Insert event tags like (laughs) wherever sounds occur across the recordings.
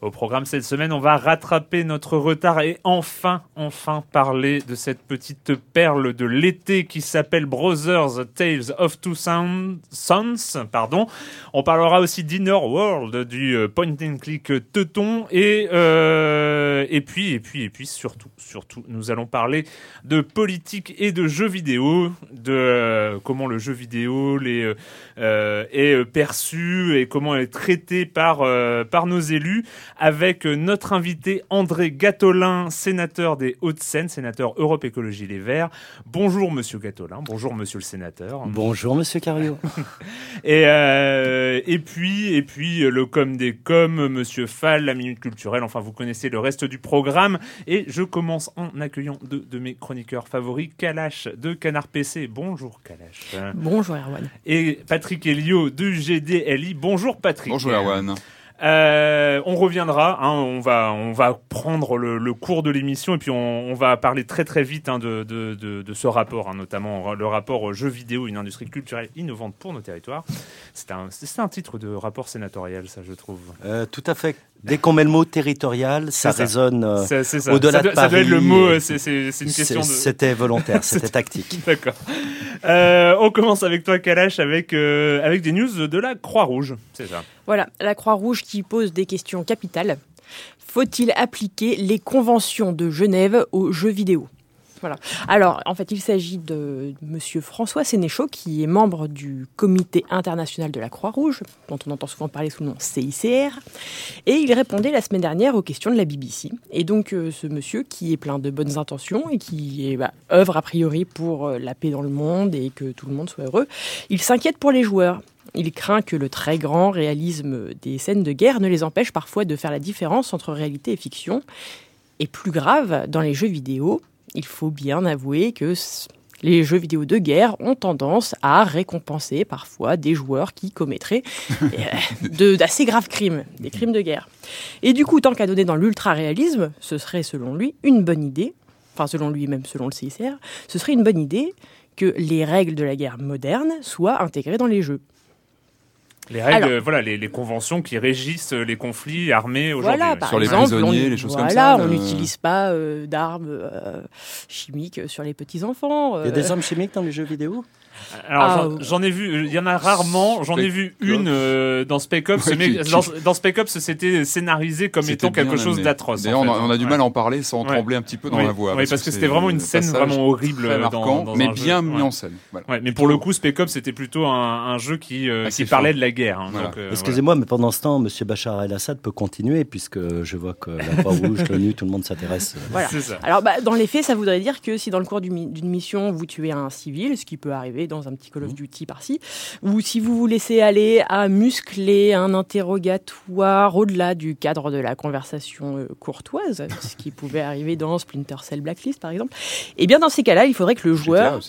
Au programme cette semaine, on va rattraper notre retard et enfin, enfin parler de cette petite perle de l'été qui s'appelle Brothers Tales of Two Sons. Pardon. On parlera aussi d'Inner World, du euh, point and click teuton et euh, et puis et puis et puis surtout surtout nous allons parler de politique et de jeux vidéo, de euh, comment le jeu vidéo est perçu et comment est traité par nos élus avec notre invité André Gatolin, sénateur des Hauts-de-Seine, sénateur Europe Écologie Les Verts. Bonjour Monsieur Gatolin, bonjour Monsieur le sénateur. Bonjour Monsieur Cario. (laughs) et, euh, et puis et puis le com des coms, Monsieur Fall, la minute culturelle. Enfin, vous connaissez le reste du programme. Et je commence en accueillant deux de mes chroniqueurs favoris, Kalash de Canard PC. Bonjour Kalash. Bonjour Erwan. Et Patrick Elio de GDLI. Bonjour Patrick. Bonjour Erwan. Euh, on reviendra, hein, on va on va prendre le, cours de l'émission et puis on, va parler très très vite hein, de, de, de, ce rapport, hein, notamment le rapport jeux vidéo, une industrie culturelle innovante pour nos territoires. C'est un titre de rapport sénatorial, ça je trouve. Euh, tout à fait. Dès qu'on met le mot territorial, ça, résonne euh, au-delà de Paris. Ça doit être le mot, c'est une question de... C'était volontaire, c'était tactique. (laughs) D'accord. Euh, on commence avec toi, Kalash, avec, euh, avec des news de la Croix-Rouge. C'est ça. Voilà, la Croix-Rouge qui pose des questions capitales. Faut-il appliquer les conventions de Genève aux jeux vidéo? Alors, en fait, il s'agit de Monsieur François Sénéchaud, qui est membre du Comité international de la Croix-Rouge, dont on entend souvent parler sous le nom CICR, et il répondait la semaine dernière aux questions de la BBC. Et donc, euh, ce monsieur, qui est plein de bonnes intentions et qui bah, œuvre a priori pour euh, la paix dans le monde et que tout le monde soit heureux, il s'inquiète pour les joueurs. Il craint que le très grand réalisme des scènes de guerre ne les empêche parfois de faire la différence entre réalité et fiction. Et plus grave, dans les jeux vidéo, il faut bien avouer que les jeux vidéo de guerre ont tendance à récompenser parfois des joueurs qui commettraient (laughs) euh, d'assez graves crimes, des crimes de guerre. Et du coup, tant qu'à donner dans l'ultra-réalisme, ce serait selon lui une bonne idée, enfin selon lui même selon le CICR, ce serait une bonne idée que les règles de la guerre moderne soient intégrées dans les jeux. Les règles, voilà, les, les, conventions qui régissent les conflits armés aujourd'hui. Voilà, sur les prisonniers, les choses comme ça. on n'utilise pas euh, d'armes euh, chimiques sur les petits enfants. Il y a des armes chimiques dans les jeux vidéo? Alors ah, j'en ai vu, il y en a rarement. J'en ai vu une euh, dans Spec Ops. mais dans, dans, Spec Ops, c'était scénarisé comme étant quelque chose d'atroce. D'ailleurs, on, a du mal à en parler sans trembler un petit peu dans la voix. Oui, parce, que, c'était vraiment une scène vraiment horrible, marquant, mais bien mis en scène. mais pour le coup, Spec Ops, c'était plutôt un, jeu qui, euh, qui parlait de la guerres. Hein, euh, Excusez-moi, mais pendant ce temps, M. Bachar el-Assad peut continuer puisque je vois que la Croix-Rouge, l'ONU, tout le monde s'intéresse. Voilà. Ça. Alors, bah, dans les faits, ça voudrait dire que si dans le cours d'une mission, vous tuez un civil, ce qui peut arriver dans un petit Call of mmh. Duty par-ci, ou si vous vous laissez aller à muscler un interrogatoire au-delà du cadre de la conversation euh, courtoise, (laughs) ce qui pouvait arriver dans Splinter Cell Blacklist, par exemple, eh bien, dans ces cas-là, il faudrait que le joueur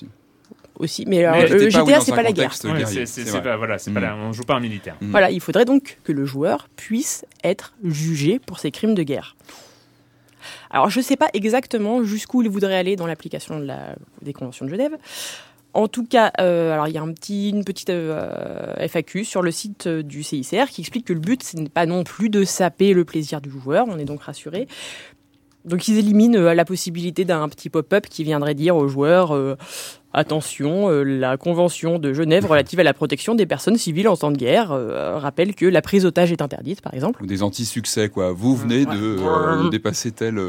aussi. Mais, alors, euh, GTA, c'est pas la guerre. c'est pas, voilà, c'est pas on joue pas un militaire. Mm. Voilà, il faudrait donc que le joueur puisse être jugé pour ses crimes de guerre. Alors, je ne sais pas exactement jusqu'où il voudrait aller dans l'application de la, des conventions de Genève. En tout cas, euh, alors il y a une petite euh, FAQ sur le site du CICR qui explique que le but, ce n'est pas non plus de saper le plaisir du joueur, on est donc rassuré, donc ils éliminent euh, la possibilité d'un petit pop-up qui viendrait dire aux joueurs euh, attention, euh, la convention de Genève relative à la protection des personnes civiles en temps de guerre rappelle que la prise otage est interdite, par exemple. Ou des anti-succès, quoi. Vous venez de dépasser telle,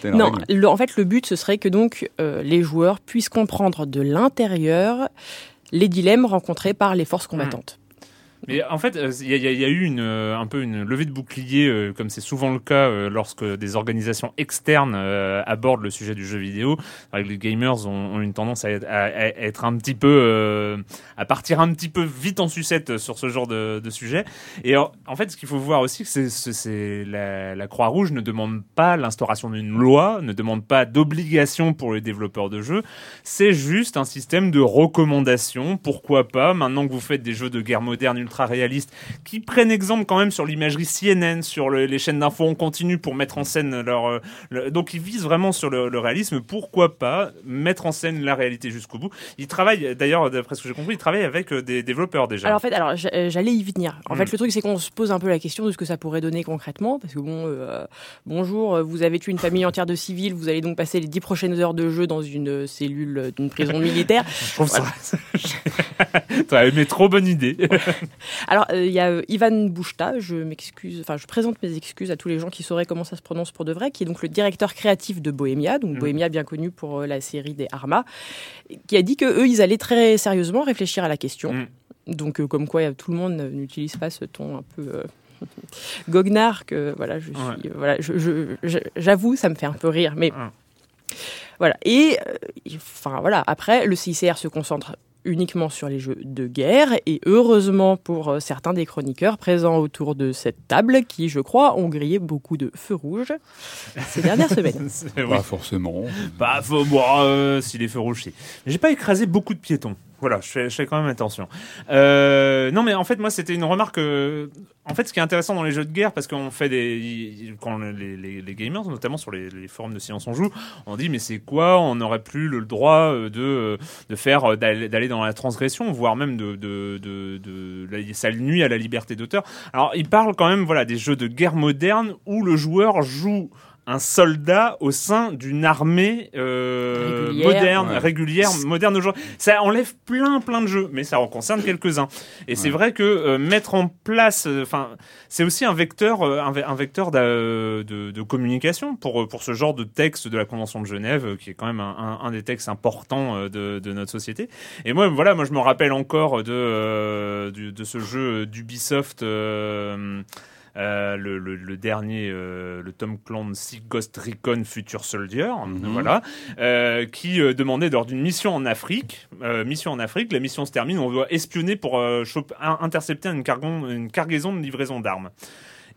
telle non, en fait, le but ce serait que donc les joueurs puissent comprendre de l'intérieur les dilemmes rencontrés par les forces combattantes. Mais en fait, il euh, y, a eu une, euh, un peu une levée de bouclier, euh, comme c'est souvent le cas lorsque des organisations externes abordent le sujet du jeu vidéo. Les gamers ont, une tendance à être, un petit peu, à partir un petit peu vite en sucette sur ce genre de, sujet. Et en, fait, ce qu'il faut voir aussi, c'est que la, la Croix-Rouge ne demande pas l'instauration d'une loi, ne demande pas d'obligation pour les développeurs de jeux. C'est juste un système de recommandation. Pourquoi pas Maintenant que vous faites des jeux de guerre moderne réalistes qui prennent exemple quand même sur l'imagerie CNN, sur les chaînes d'infos en continu pour mettre en scène leur. Euh, donc ils visent vraiment sur le, réalisme. Pourquoi pas mettre en scène la réalité jusqu'au bout Ils travaillent, d'ailleurs, d'après ce que j'ai compris, ils travaillent avec euh, des développeurs déjà. Alors en fait, alors euh, j'allais y venir. En fait, hmm. le truc c'est qu'on se pose un peu la question de ce que ça pourrait donner concrètement, parce que bon, bonjour, vous avez tué une famille entière de civils, vous allez donc passer les dix prochaines heures de jeu dans une cellule d'une prison militaire. (laughs) Je trouve ça. (laughs) T'as aimé trop bonne idée. (laughs) Alors, euh, il y a euh, Ivan Bouchta, je m'excuse, enfin, je présente mes excuses à tous les gens qui sauraient comment ça se prononce pour de vrai, qui est donc le directeur créatif de Bohemia, donc mm. Bohemia bien connu pour euh, la série des Arma, qui a dit que eux, ils allaient très sérieusement réfléchir à la question. Mm. Donc, comme quoi, tout le monde n'utilise pas ce ton un peu. (laughs) goguenard que voilà je suis voilà j'avoue ça me fait un peu rire mais voilà et enfin voilà après le CICR se concentre uniquement sur les jeux de guerre et heureusement pour euh, certains des chroniqueurs présents autour de cette table qui, je crois, ont grillé beaucoup de feux rouges ces dernières semaines. (laughs) Pas forcément. Pas faut, moi, euh, si les feux rouges, si. J'ai pas écrasé beaucoup de piétons. Voilà, je fais, quand même attention. Euh, non, mais en fait, moi, c'était une remarque. Euh, en fait, ce qui est intéressant dans les jeux de guerre, parce qu'on fait des. Quand les, les, gamers, notamment sur les, les, forums de Silence on Joue, on dit, mais c'est quoi? On n'aurait plus le droit euh, de, de faire. d'aller dans la transgression, voire même de. de, de, de ça nuit à la liberté d'auteur. Alors, il parle quand même, voilà, des jeux de guerre moderne où le joueur joue un soldat au sein d'une armée euh, moderne, régulière, moderne aujourd'hui. Ça enlève plein, plein de jeux, mais ça en concerne quelques-uns. Et c'est vrai que euh, mettre en place, euh, enfin, c'est aussi un vecteur, un, vecteur de, de, communication pour pour ce genre de texte de la Convention de Genève, qui est quand même un, un, des textes importants de, de, notre société. Et moi, voilà, moi je me rappelle encore de de, de ce jeu d'Ubisoft. Euh, le, le, dernier, euh, le Tom Clancy Ghost Recon Future Soldier, mhm. voilà, euh, qui demandait lors d'une mission en Afrique, mission en Afrique, la mission se termine, on doit espionner pour intercepter une, une cargaison de livraison d'armes.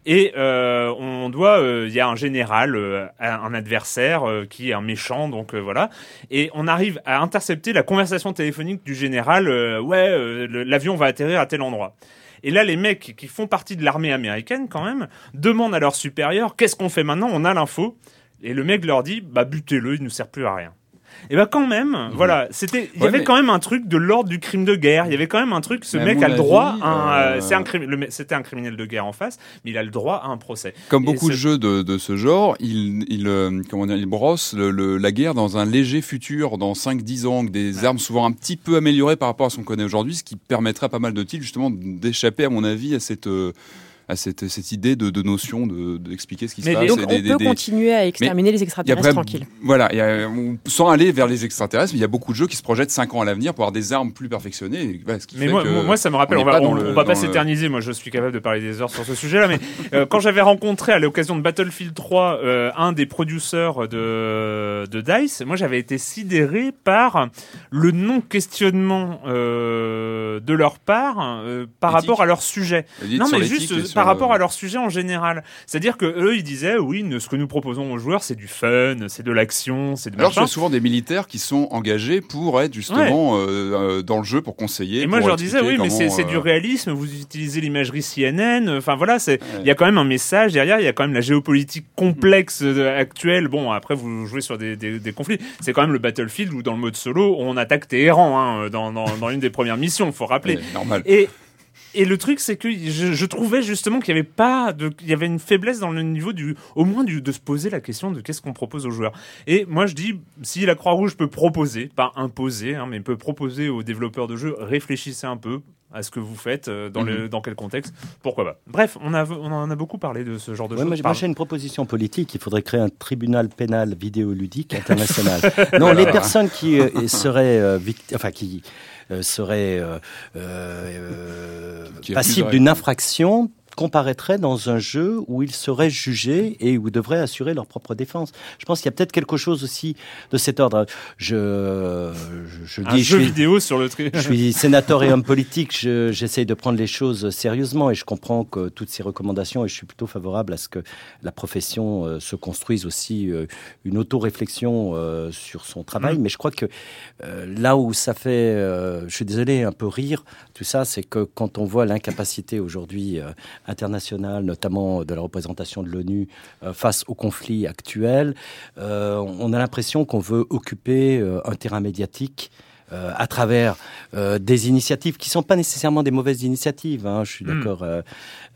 Et on doit, il y a un général, un adversaire qui est un méchant, donc voilà. Et on arrive à intercepter la conversation téléphonique du général. ouais, l'avion va atterrir à tel endroit. Et là, les mecs qui font partie de l'armée américaine, quand même, demandent à leurs supérieurs qu'est-ce qu'on fait maintenant? On a l'info. Et le mec leur dit bah butez-le, il ne sert plus à rien. Et bah quand même, voilà, c'était, il y avait quand même un truc de l'ordre du crime de guerre. Il y avait quand même un truc, ce mec a le droit, euh, c'est un c'était un criminel de guerre en face, mais il a le droit à un procès. Comme beaucoup de jeux de, de, ce genre, il, il, euh, comment dire, il brosse le, la guerre dans un léger futur, dans 5-10 ans, avec des armes souvent un petit peu améliorées par rapport à ce qu'on connaît aujourd'hui, ce qui permettrait à pas mal de titres justement d'échapper, à mon avis, à cette euh, à cette, cette idée de, de notion de d'expliquer ce qui se Mais passe. Donc et on des- peut des- continuer à exterminer les extraterrestres après- tranquilles. Voilà, y a- sans aller vers les extraterrestres, mais il y a beaucoup de jeux qui se projettent 5 ans à l'avenir pour avoir des armes plus perfectionnées. et voilà, ce qui Mais fait moi, que moi- moi, ça me rappelle, on on, va, on- le- on va pas le- s'éterniser, moi je suis capable de parler des heures sur ce sujet-là, mais euh, quand j'avais rencontré à l'occasion de Battlefield 3 euh, un des producteurs de, de DICE, moi j'avais été sidéré par le non-questionnement euh, de leur part euh, par Éthique. rapport à leur sujet. Non, mais juste euh, par le- rapport à leur sujet en général. C'est-à-dire que eux, ils disaient, oui, ce que nous proposons aux joueurs, c'est du fun, c'est de l'action, c'est de Alors machin. souvent des militaires qui sont engagés pour être justement euh, euh, dans le jeu pour conseiller. Et moi, je leur disais, oui, mais c'est du euh, réalisme, vous utilisez l'imagerie CNN, enfin voilà, Ouais. il y a quand même un message derrière, il y a quand même la géopolitique complexe euh, actuelle. Bon, après, vous jouez sur des, des, des conflits. C'est quand même le Battlefield où, dans le mode solo, on attaque Téhéran hein, dans, dans, dans une des premières missions, faut rappeler. ouais, normal. Et, et le truc, c'est que je, je trouvais justement qu'il y avait pas de, il y avait une faiblesse dans le niveau du, au moins du, de se poser la question de qu'est-ce qu'on propose aux joueurs. Et moi, je dis, si la Croix-Rouge peut proposer, pas imposer, hein, mais peut proposer aux développeurs de jeux, réfléchissez un peu à ce que vous faites, euh, dans, le, dans quel contexte, pourquoi pas. Bref, on, a, on en a beaucoup parlé de ce genre de Ouais, choses. moi, j'ai- une proposition politique. Il faudrait créer un tribunal pénal vidéoludique international. (laughs) non, les personnes qui euh, seraient euh, enfin qui euh, seraient euh, euh, accuseraient. d'une infraction comparaîtraient dans un jeu où ils seraient jugés et où devraient assurer leur propre défense. Je pense qu'il y a peut-être quelque chose aussi de cet ordre. Je, je, je Un dis, jeu je suis, vidéo sur le tri. je suis sénateur et homme politique, je- j'essaye de prendre les choses sérieusement et je comprends que toutes ces recommandations, et je suis plutôt favorable à ce que la profession euh, se construise aussi euh, une auto-réflexion euh, sur son travail. Mais je crois que là où ça fait, je suis désolé, un peu rire, tout ça, c'est que quand on voit l'incapacité aujourd'hui internationale, notamment de la représentation de l'ONU euh, face au conflit actuel, euh, on a l'impression qu'on veut occuper euh, un terrain médiatique euh, à travers euh, des initiatives qui sont pas nécessairement des mauvaises initiatives. hein, je suis Mm. d'accord euh,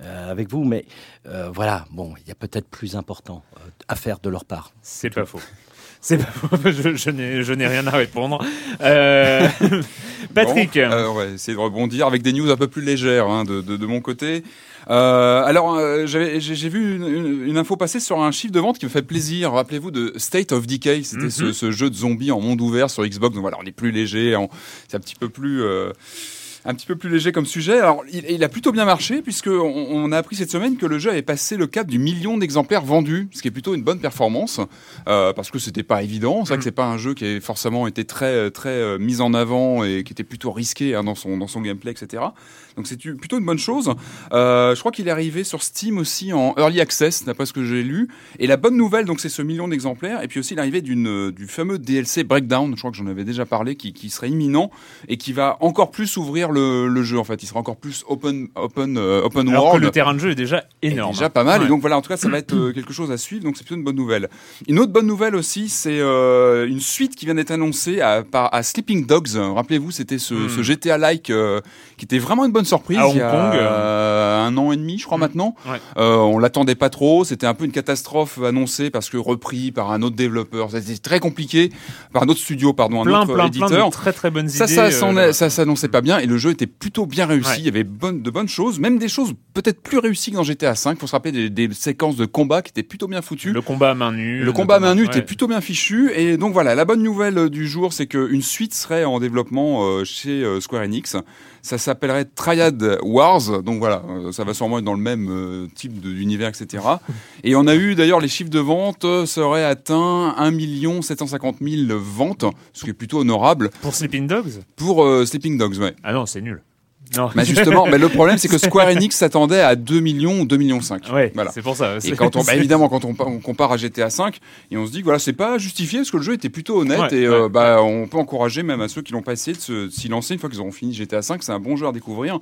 euh, avec vous, mais euh, voilà, bon, il y a peut-être plus important euh, à faire de leur part. C'est pas faux. (laughs) C'est pas faux. (laughs) Je, je n'ai je n'ai rien à répondre. Euh, (laughs) Patrick. Bon, euh, on va essayer de rebondir avec des news un peu plus légères hein, de, de, de mon côté. Euh, alors, euh, j'ai vu une, une- une info passer sur un chiffre de vente qui me fait plaisir. Rappelez-vous de State of Decay, c'était Mhm. ce, ce jeu de zombies en monde ouvert sur Xbox. Donc voilà, on est plus léger, c'est un petit peu plus. euh, un petit peu plus léger comme sujet. Alors, il, il a plutôt bien marché puisque on, a appris cette semaine que le jeu avait passé le cap du million d'exemplaires vendus, ce qui est plutôt une bonne performance euh, parce que c'était pas évident. C'est vrai que c'est pas un jeu qui a forcément été très très euh, mis en avant et qui était plutôt risqué hein, dans son dans son gameplay, etc. Donc c'est plutôt une bonne chose. Euh, je crois qu'il est arrivé sur Steam aussi en early access, d'après ce que j'ai lu. Et la bonne nouvelle, donc c'est ce million d'exemplaires. Et puis aussi l'arrivée d'une euh, du fameux DLC Breakdown. Je crois que j'en avais déjà parlé, qui, qui serait imminent et qui va encore plus ouvrir le, le jeu. En fait, il sera encore plus open open euh, open Alors que world le terrain de jeu est déjà est énorme. déjà pas mal. Ouais. Et donc voilà, en tout cas, ça va être euh, quelque chose à suivre. Donc c'est plutôt une bonne nouvelle. Une autre bonne nouvelle aussi, c'est euh, une suite qui vient d'être annoncée à, par, à Sleeping Dogs. Rappelez-vous, c'était ce, Hmm. ce GTA-like qui était vraiment une bonne surprise. À Hong il y a, Kong. un an et demi, je crois Hmm. maintenant. Ouais. On l'attendait pas trop. C'était un peu une catastrophe annoncée parce que repris par un autre développeur. C'était très compliqué par un autre studio, pardon, un plein, autre plein, éditeur. plein de très très bonnes Ça, idées. ça, ça s'annonçait pas bien et le jeu était plutôt bien réussi. Ouais. Il y avait bonne- de bonnes choses, même des choses peut-être plus réussies que dans GTA V. Faut se rappeler des, des séquences de combat qui étaient plutôt bien foutues. Le combat à main nue. Le combat à main nue était plutôt bien fichu et donc voilà la bonne nouvelle euh, du jour c'est qu'une suite serait en développement euh, chez euh, Square Enix. Ça s'appellerait Triad Wars donc voilà euh, ça va sûrement être dans le même euh, type d'univers etc. Et on a eu d'ailleurs les chiffres de vente seraient atteints 1 750 000 ventes ce qui est plutôt honorable Pour Sleeping Dogs? Pour euh, Sleeping Dogs ouais. Ah non, c'est nul. Non. Bah justement, mais le (laughs) problème c'est que Square Enix s'attendait à 2 millions ou 2 millions 5. Ouais, Voilà. c'est pour ça. Et quand (laughs) on, bah, évidemment, quand on, on compare à GTA 5, et on se dit que voilà, c'est pas justifié parce que le jeu était plutôt honnête Ouais, et euh, bah, on peut encourager même à ceux qui l'ont pas essayé de s'y lancer une fois qu'ils auront fini GTA 5. C'est un bon jeu à découvrir.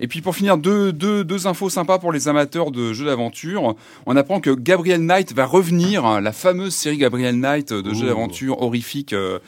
Et puis pour finir, deux, deux, deux infos sympas pour les amateurs de jeux d'aventure. On apprend que Gabriel Knight va revenir, hein, la fameuse série Gabriel Knight euh, de jeux d'aventure horrifiques. euh, euh,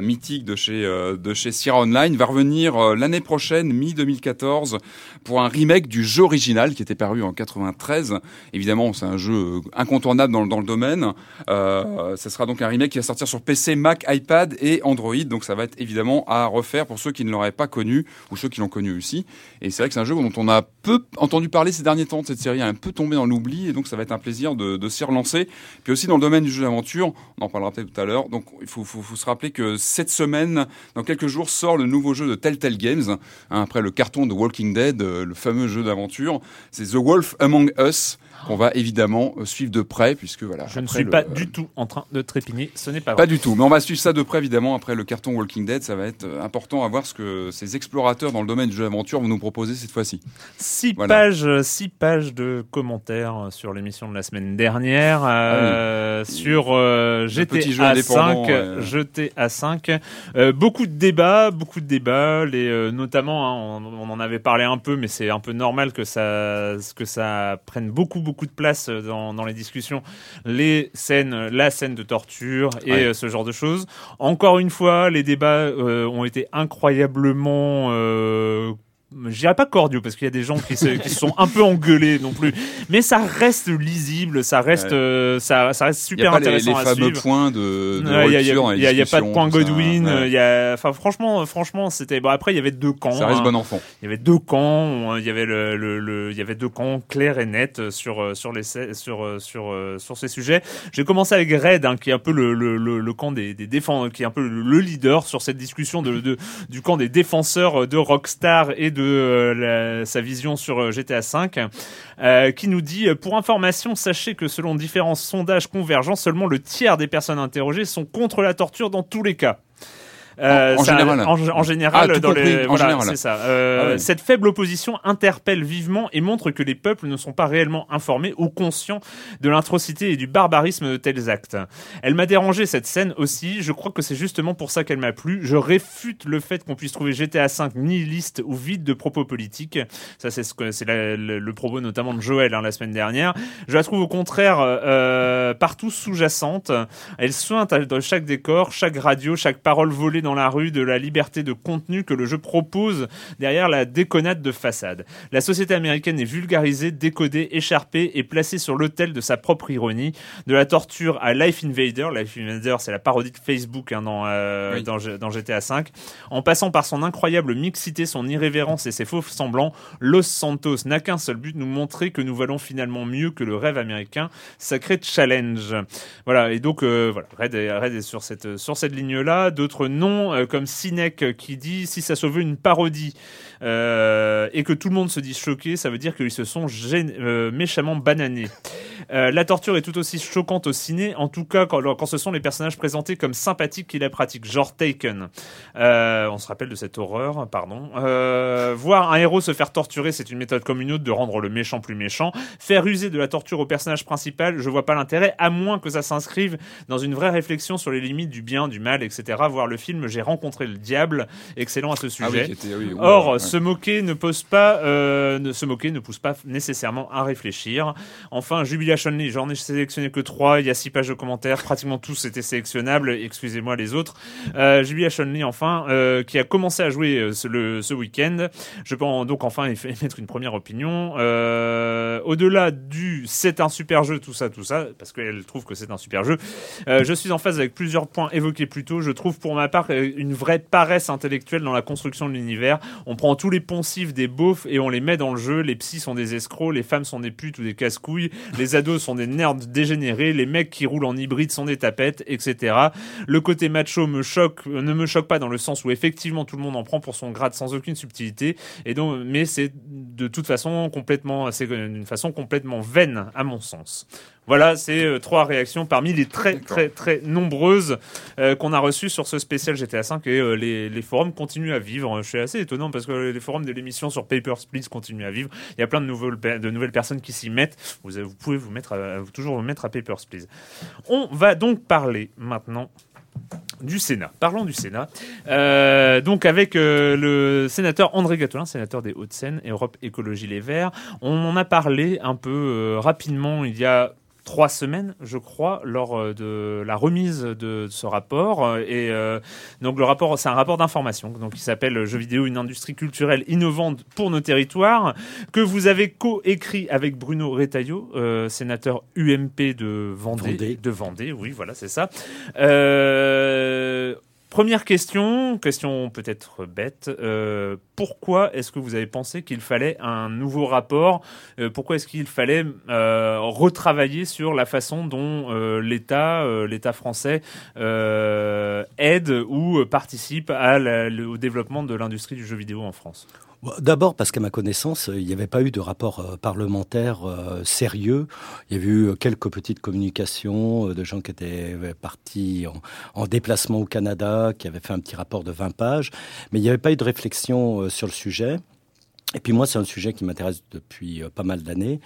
mythique de chez euh, de chez Sierra Online va revenir euh, l'année prochaine 2014 pour un remake du jeu original qui était paru en 93. Évidemment, c'est un jeu incontournable dans, dans le domaine. Euh, sera donc un remake qui va sortir sur PC, Mac, iPad et Android. Donc ça va être évidemment à refaire pour ceux qui ne l'auraient pas connu ou ceux qui l'ont connu aussi. Et c'est vrai que c'est un jeu dont on a peu entendu parler ces derniers temps. Cette série a un peu tombé dans l'oubli et donc ça va être un plaisir de, de s'y relancer. Puis aussi dans le domaine du jeu d'aventure, on en parlera peut-être tout à l'heure. Donc il faut, se rappeler que cette semaine, dans quelques jours, sort le nouveau jeu de Telltale Games, hein, après le carton de Walking Dead, euh, le fameux jeu d'aventure. C'est The Wolf Among Us qu'on va évidemment euh, suivre de près, puisque voilà. Je ne suis le, pas du tout en train de trépigner, ce n'est pas Pas vrai. du tout, mais on va suivre ça de près évidemment après le carton Walking Dead. Ça va être euh, important à voir ce que ces explorateurs dans le domaine du jeu d'aventure vont nous proposer cette fois-ci. Six Voilà. pages, six pages de commentaires sur l'émission de la semaine dernière euh, sur euh, GTA indépendants, 5, ouais. GTA 5. Euh, beaucoup de débats, beaucoup de débats, les, euh, notamment, hein, on, on en avait parlé un peu, mais c'est un peu normal que ça, que ça prenne beaucoup, beaucoup de place dans, dans les discussions. Les scènes, la scène de torture et Ouais. euh, ce genre de choses. Encore une fois, les débats euh, ont été incroyablement euh, je dirais pas cordiaux parce qu'il y a des gens qui se, qui se sont un peu engueulés non plus, mais ça reste lisible, ça reste, Ouais. euh, ça, ça reste Il n'y a super pas les, intéressant les à fameux suivre. points de, de Il y a, y les y y pas de point tout ça. Godwin. Ouais. Il y a, enfin franchement, franchement, c'était bon. Après, il y avait deux camps. Ça reste hein. bon enfant. Il y avait deux camps. Il y avait le, le, le- il y avait deux camps clairs et nets sur euh, sur les sur euh, sur euh, sur ces sujets. J'ai commencé avec Red, hein, qui est un peu le le, le, le camp des des défenseurs, qui est un peu le leader sur cette discussion de, de du camp des défenseurs de Rockstar et de euh, la- sa vision sur euh, GTA V, euh, qui nous dit pour information, sachez que selon différents sondages convergents, seulement le tiers des personnes interrogées sont contre la torture dans tous les cas. Euh, En- en ça- général. en, en général, Ah, tout dans les, en voilà, général. c'est ça. Euh, Ah ouais. Cette faible opposition interpelle vivement et montre que les peuples ne sont pas réellement informés ou conscients de l'atrocité et du barbarisme de tels actes. Elle m'a dérangé cette scène aussi. Je crois que c'est justement pour ça qu'elle m'a plu. Je réfute le fait qu'on puisse trouver GTA V nihiliste ou vide de propos politiques. Ça, c'est ce que c'est la- le, le propos notamment de Joël hein, la semaine dernière. Je la trouve au contraire euh, partout sous-jacente. Elle sointe dans chaque décor, chaque radio, chaque parole volée dans la rue de la liberté de contenu que le jeu propose derrière la déconnade de façade. La société américaine est vulgarisée, décodée, écharpée et placée sur l'autel de sa propre ironie. De la torture à Life Invader, Life Invader c'est la parodie de Facebook hein, dans, euh, Oui. dans, dans GTA V, en passant par son incroyable mixité, son irrévérence et ses faux semblants, Los Santos n'a qu'un seul but, nous montrer que nous valons finalement mieux que le rêve américain, sacré challenge. Voilà, et donc euh, voilà, Red est, Red est sur cette, sur cette ligne-là. D'autres euh, comme Sinek euh, qui dit si ça se veut une parodie euh, et que tout le monde se dit choqué, ça veut dire qu'ils se sont méchamment bananés. Euh, la torture est tout aussi choquante au ciné, en tout cas quand, quand ce sont les personnages présentés comme sympathiques qui la pratiquent, genre Taken. Euh, on se rappelle de cette horreur, pardon. Euh, voir un héros se faire torturer, c'est une méthode comme une autre de rendre le méchant plus méchant. Faire user de la torture au personnage principal, je vois pas l'intérêt, à moins que ça s'inscrive dans une vraie réflexion sur les limites du bien, du mal, etc. Voir le film J'ai rencontré le diable, excellent à ce sujet. Ah oui, qui était- oui, oula, Or, ouais. se moquer ne pose pas, ne se moquer ne pousse pas nécessairement à réfléchir. Enfin, Jubilation J'en ai sélectionné que trois. Il y a six pages de commentaires, pratiquement tous étaient sélectionnables. Excusez-moi les autres. Euh, Lee, enfin, euh, qui a commencé à jouer euh, ce, week-end. Je peux donc enfin émettre (laughs) une première opinion. Euh, Au-delà du c'est un super jeu, tout ça, tout ça, parce qu'elle trouve que c'est un super jeu. Je suis en phase avec plusieurs points évoqués plus tôt. Je trouve pour ma part une vraie paresse intellectuelle dans la construction de l'univers. On prend tous les poncifs des beaufs et on les met dans le jeu. Les psys sont des escrocs, les femmes sont des putes ou des casse-couilles, les sont des nerds dégénérés, les mecs qui roulent en hybride sont des tapettes, etc. Le côté macho me choque, euh, ne me choque pas dans le sens où effectivement tout le monde en prend pour son grade sans aucune subtilité. Et donc, mais c'est de toute façon complètement, c'est d'une façon complètement vaine à mon sens. Voilà, c'est euh, trois réactions parmi les très très très nombreuses euh, qu'on a reçues sur ce spécial GTA V et euh, les, les forums continuent à vivre. Je suis assez étonnant parce que les forums de l'émission sur Papers, Please continuent à vivre. Il y a plein de nouvelles, de nouvelles personnes qui s'y mettent. Vous, vous pouvez vous mettre à- vous toujours vous mettre à Papers, Please. On va donc parler maintenant du Sénat. Parlons du Sénat. Euh, donc avec euh, le sénateur André Gatolin, sénateur des Hauts-de-Seine, Europe Écologie Les Verts. On en a parlé un peu euh, rapidement il y a trois semaines, je crois, lors de la remise de ce rapport. Et donc le rapport, c'est un rapport d'information, donc il s'appelle Jeux vidéo, une industrie culturelle innovante pour nos territoires, que vous avez co-écrit avec Bruno Retailleau, sénateur UMP de Vendée, de Vendée, oui, voilà, c'est ça. Euh, Première question, question peut-être bête. Euh, pourquoi est-ce que vous avez pensé qu'il fallait un nouveau rapport euh, Pourquoi est-ce qu'il fallait euh, retravailler sur la façon dont l'État, l'État français aide ou participe au développement de l'industrie du jeu vidéo en France? D'abord parce qu'à ma connaissance, il n'y avait pas eu de rapport euh, parlementaire euh, sérieux. Il y avait eu quelques petites communications euh, de gens qui étaient partis en, déplacement au Canada, qui avaient fait un petit rapport de 20 pages, mais il n'y avait pas eu de réflexion sur le sujet. Et puis moi, c'est un sujet qui m'intéresse depuis pas mal d'années,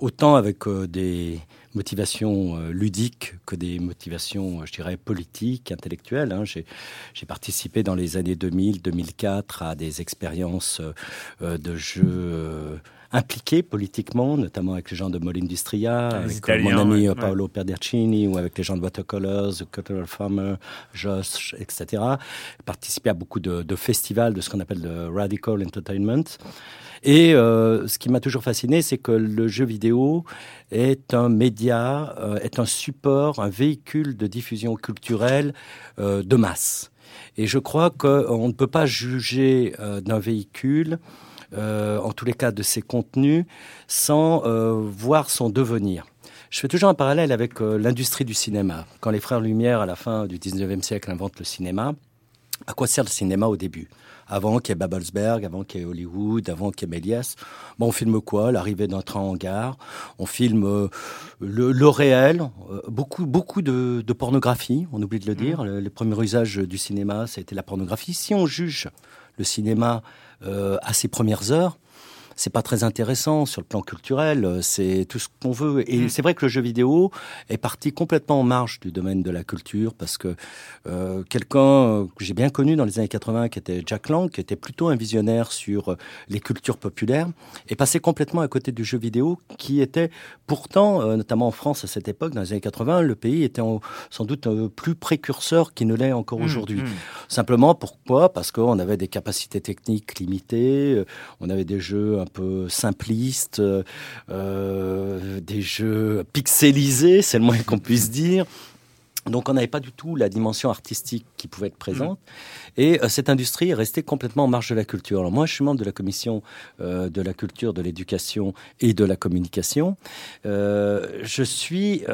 autant avec des motivations euh, ludiques que des motivations, je dirais, politiques, intellectuelles. Hein. J'ai participé dans les années 2000-2004 à des expériences euh, de jeux impliqués politiquement, notamment avec les gens de Molindustria, avec euh, mon ami Paolo Perdercini, ou avec les gens de Watercolors, The Cultural Farmer, Josh, etc. Participé à beaucoup de, de festivals de ce qu'on appelle le Radical Entertainment. Et euh, ce qui m'a toujours fasciné, c'est que le jeu vidéo est un média, euh, est un support, un véhicule de diffusion culturelle euh, de masse. Et je crois qu'on ne peut pas juger d'un véhicule, en tous les cas de ses contenus, sans voir son devenir. Je fais toujours un parallèle avec l'industrie du cinéma. Quand les frères Lumière, à la fin du 19e siècle, inventent le cinéma, à quoi sert le cinéma au début? Avant qu'il y ait Babelsberg, avant qu'il y ait Hollywood, avant qu'il y ait Méliès. Bon, on filme quoi? L'arrivée d'un train en gare. On filme euh, le, réel, euh, beaucoup, beaucoup de, pornographie, on oublie de le dire. Mmh. Le, premier usage du cinéma, c'était la pornographie. Si on juge le cinéma euh, à ses premières heures, c'est pas très intéressant sur le plan culturel, euh, c'est tout ce qu'on veut. Et mm. c'est vrai que le jeu vidéo est parti complètement en marge du domaine de la culture parce que euh, quelqu'un euh, que j'ai bien connu dans les années 80, qui était Jack Lang, qui était plutôt un visionnaire sur les cultures populaires, est passé complètement à côté du jeu vidéo, qui était pourtant, notamment en France à cette époque, dans les années 80, le pays était sans doute plus précurseur qu'il ne l'est encore mm, aujourd'hui. Mm. Simplement, pourquoi? Parce qu'on avait des capacités techniques limitées, on avait des jeux un peu simplistes, euh, des jeux pixelisés, c'est le moins qu'on puisse dire. Donc on n'avait pas du tout la dimension artistique qui pouvait être présente. Mm. Et euh, cette industrie est restée complètement en marge de la culture. Alors moi, je suis membre de la commission euh, de la culture, de l'éducation et de la communication. je suis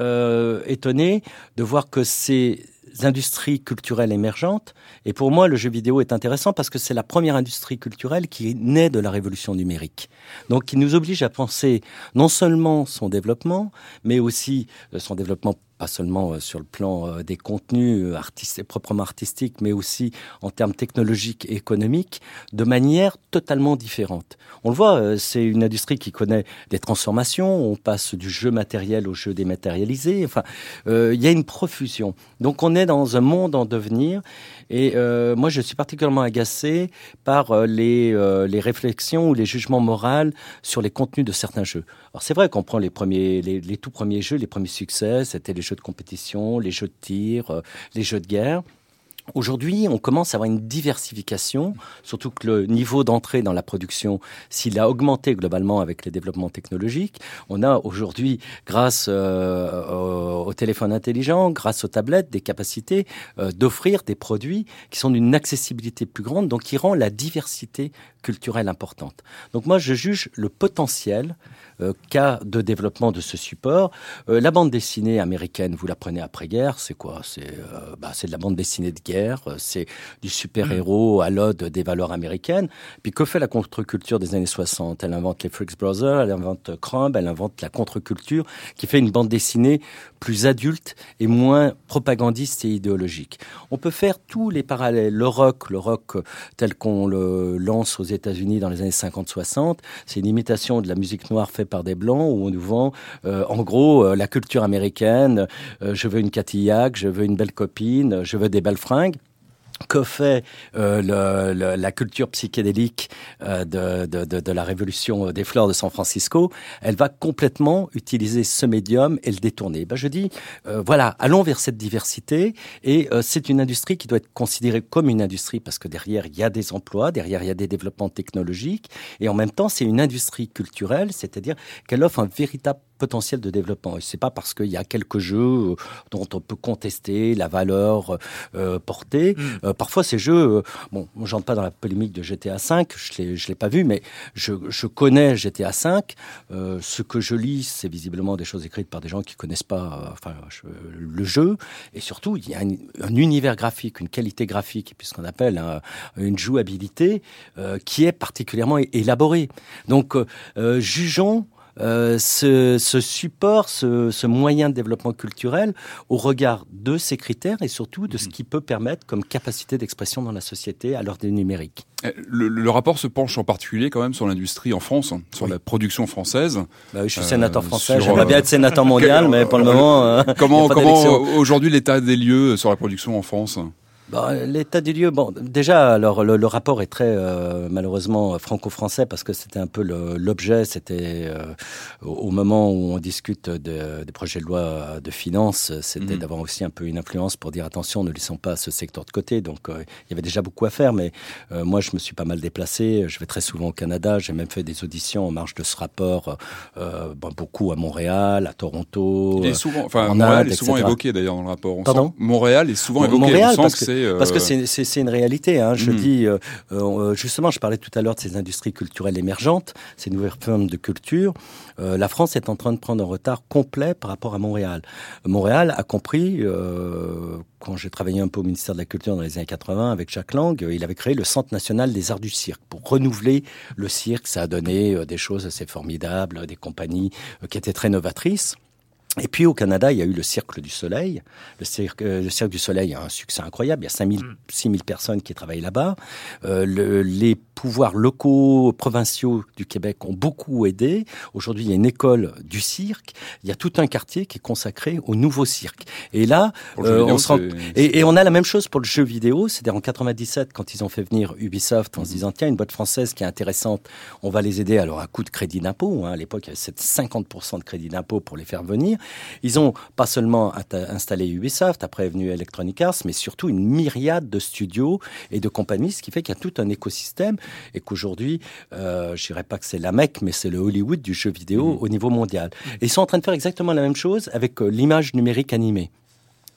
étonné de voir que ces industries culturelles émergentes. Et pour moi, le jeu vidéo est intéressant parce que c'est la première industrie culturelle qui naît de la révolution numérique. Donc, qui nous oblige à penser non seulement son développement, mais aussi euh, son développement pas seulement euh, sur le plan euh, des contenus euh, artistiques, proprement artistiques, mais aussi en termes technologiques et économiques, de manière totalement différente. On le voit, c'est une industrie qui connaît des transformations, on passe du jeu matériel au jeu dématérialisé, enfin, il y a une profusion. Donc on est dans un monde en devenir, et moi je suis particulièrement agacé par les, les réflexions ou les jugements moraux sur les contenus de certains jeux. Alors c'est vrai qu'on prend les premiers, les, les tout premiers jeux, les premiers succès, c'était les jeux de compétition, les jeux de tir, euh, les jeux de guerre. Aujourd'hui, on commence à avoir une diversification, surtout que le niveau d'entrée dans la production, s'il a augmenté globalement avec les développements technologiques, on a aujourd'hui, grâce euh, au, téléphone intelligent, grâce aux tablettes, des capacités euh, d'offrir des produits qui sont d'une accessibilité plus grande, donc qui rend la diversité culturelle importante. Donc moi, je juge le potentiel euh, cas de développement de ce support. Euh, la bande dessinée américaine, vous la prenez après-guerre, c'est quoi? C'est euh, bah, de la bande dessinée de guerre, c'est du super-héros à l'ode des valeurs américaines. Puis que fait la contre-culture des années 60 Elle invente les Freaks Brothers, elle invente Crumb, elle invente la contre-culture qui fait une bande dessinée plus adulte et moins propagandiste et idéologique. On peut faire tous les parallèles. Le rock, le rock tel qu'on le lance aux États-Unis dans les années 50-60, c'est une imitation de la musique noire faite par des blancs où on nous vend euh, en gros euh, la culture américaine. Euh, je veux une Catillac, je veux une belle copine, je veux des belles fringues. Que fait euh, la culture psychédélique euh, de, la révolution des fleurs de San Francisco, elle va complètement utiliser ce médium et le détourner. Ben, je dis, euh, voilà, allons vers cette diversité et euh, c'est une industrie qui doit être considérée comme une industrie parce que derrière il y a des emplois, derrière il y a des développements technologiques et en même temps c'est une industrie culturelle, c'est-à-dire qu'elle offre un véritable potentiel de développement. Et c'est pas parce qu'il y a quelques jeux euh, dont on peut contester la valeur euh, portée. Mm. Euh, parfois, ces jeux, euh, bon, j'entre pas dans la polémique de GTA 5, je l'ai, je l'ai pas vu, mais je, je connais GTA 5. Euh, ce que je lis, c'est visiblement des choses écrites par des gens qui connaissent pas, euh, enfin, je, le jeu. Et surtout, il y a un, un, univers graphique, une qualité graphique, puisqu'on appelle un, une jouabilité qui est particulièrement élaborée. Donc, jugeons euh, ce, ce, support, ce, ce, moyen de développement culturel au regard de ces critères et surtout de ce mhm. qui peut permettre comme capacité d'expression dans la société à l'heure des numériques. Eh, le, le, rapport se penche en particulier quand même sur l'industrie en France, hein, sur oui. la production française. Bah oui, je suis sénateur français, euh, j'aimerais bien être sénateur mondial, (laughs) mais pour le moment... Euh, (laughs) comment comment aujourd'hui l'état des lieux sur la production en France? Bon, L'état des lieux, bon, déjà, alors le, le rapport est très euh, malheureusement franco-français parce que c'était un peu l'objet. C'était euh, au moment où on discute de, des projets de loi de finances, c'était mmh. d'avoir aussi un peu une influence pour dire attention, ne laissons pas ce secteur de côté. Donc, euh, il y avait déjà beaucoup à faire, mais euh, moi, je me suis pas mal déplacé. Je vais très souvent au Canada. J'ai même fait des auditions en marge de ce rapport, euh, bon, beaucoup à Montréal, à Toronto. Il est souvent, enfin, Montréal Inde, est souvent évoqué d'ailleurs dans le rapport. On Pardon sent, Montréal est souvent évoqué. Montréal, on sent parce que, que euh, parce que c'est une réalité. Hein. Je mmh. dis, euh, euh, justement, je parlais tout à l'heure de ces industries culturelles émergentes, ces nouvelles formes de culture. Euh, la France est en train de prendre un retard complet par rapport à Montréal. Montréal a compris, euh, quand j'ai travaillé un peu au ministère de la Culture dans les années 80 avec Jacques Lang, il avait créé le Centre national des arts du cirque pour renouveler le cirque. Ça a donné des choses assez formidables, des compagnies qui étaient très novatrices. Et puis au Canada, il y a eu le Cercle du Soleil. Le Cirque, euh, le du Soleil a un succès incroyable. Il y a 5000, 6000 personnes qui travaillent là-bas. Euh, le, les pouvoirs locaux, provinciaux du Québec ont beaucoup aidé. Aujourd'hui, il y a une école du cirque. Il y a tout un quartier qui est consacré au nouveau cirque. Et là, euh, vidéo, on se rend... et, et, on a la même chose pour le jeu vidéo. C'est-à-dire en 97, quand ils ont fait venir Ubisoft en se disant tiens, une boîte française qui est intéressante, on va les aider. Alors à coup de crédit d'impôt. Hein. À l'époque, il y avait 50% de crédit d'impôt pour les faire venir. Ils ont pas seulement installé Ubisoft, après est venu Electronic Arts, mais surtout une myriade de studios et de compagnies, ce qui fait qu'il y a tout un écosystème et qu'aujourd'hui, euh, je dirais pas que c'est la Mecque, mais c'est le Hollywood du jeu vidéo mmh. au niveau mondial. Et ils sont en train de faire exactement la même chose avec euh, l'image numérique animée.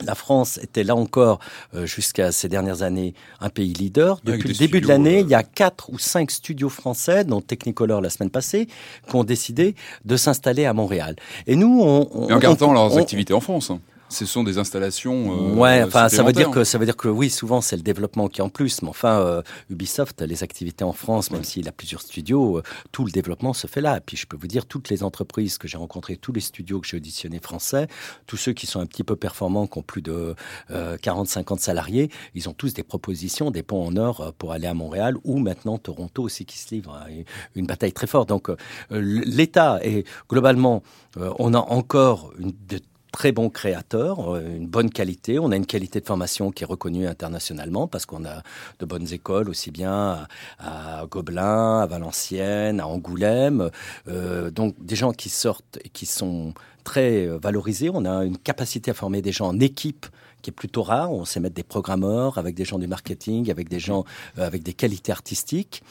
La France était là encore euh, jusqu'à ces dernières années un pays leader. Depuis le début de l'année, euh... il y a quatre ou cinq studios français, dont Technicolor la semaine passée, qui ont décidé de s'installer à Montréal. Et nous, on, on Et en gardant on, leurs on, activités en France. Hein ce sont des installations. Euh, ouais, enfin, ça veut dire que ça veut dire que oui, souvent c'est le développement qui est en plus, mais enfin, euh, Ubisoft, les activités en France, même s'il a plusieurs studios, euh, tout le développement se fait là. Et puis je peux vous dire, toutes les entreprises que j'ai rencontrées, tous les studios que j'ai auditionnés français, tous ceux qui sont un petit peu performants, qui ont plus de 40-50 salariés, ils ont tous des propositions, des ponts en or pour aller à Montréal ou maintenant Toronto aussi qui se livre une bataille très forte. Donc l'État est globalement, on a encore une de très bons créateurs, euh, une bonne qualité. On a une qualité de formation qui est reconnue internationalement parce qu'on a de bonnes écoles aussi bien à, à Gobelin, à Valenciennes, à Angoulême. Euh, donc des gens qui sortent et qui sont très valorisés. On a une capacité à former des gens en équipe qui est plutôt rare. On sait mettre des programmeurs avec des gens du marketing, avec des gens euh, avec des qualités artistiques.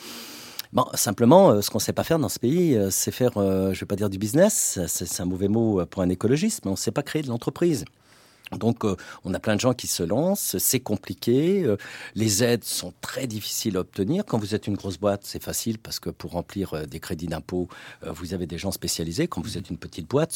Bon, simplement, euh, ce qu'on ne sait pas faire dans ce pays, euh, c'est faire, euh, je ne vais pas dire du business, c'est un mauvais mot pour un écologiste, mais on ne sait pas créer de l'entreprise. Donc, euh, on a plein de gens qui se lancent, c'est compliqué, euh, les aides sont très difficiles à obtenir. Quand vous êtes une grosse boîte, c'est facile parce que pour remplir euh, des crédits d'impôt, vous avez des gens spécialisés. Quand vous êtes une petite boîte,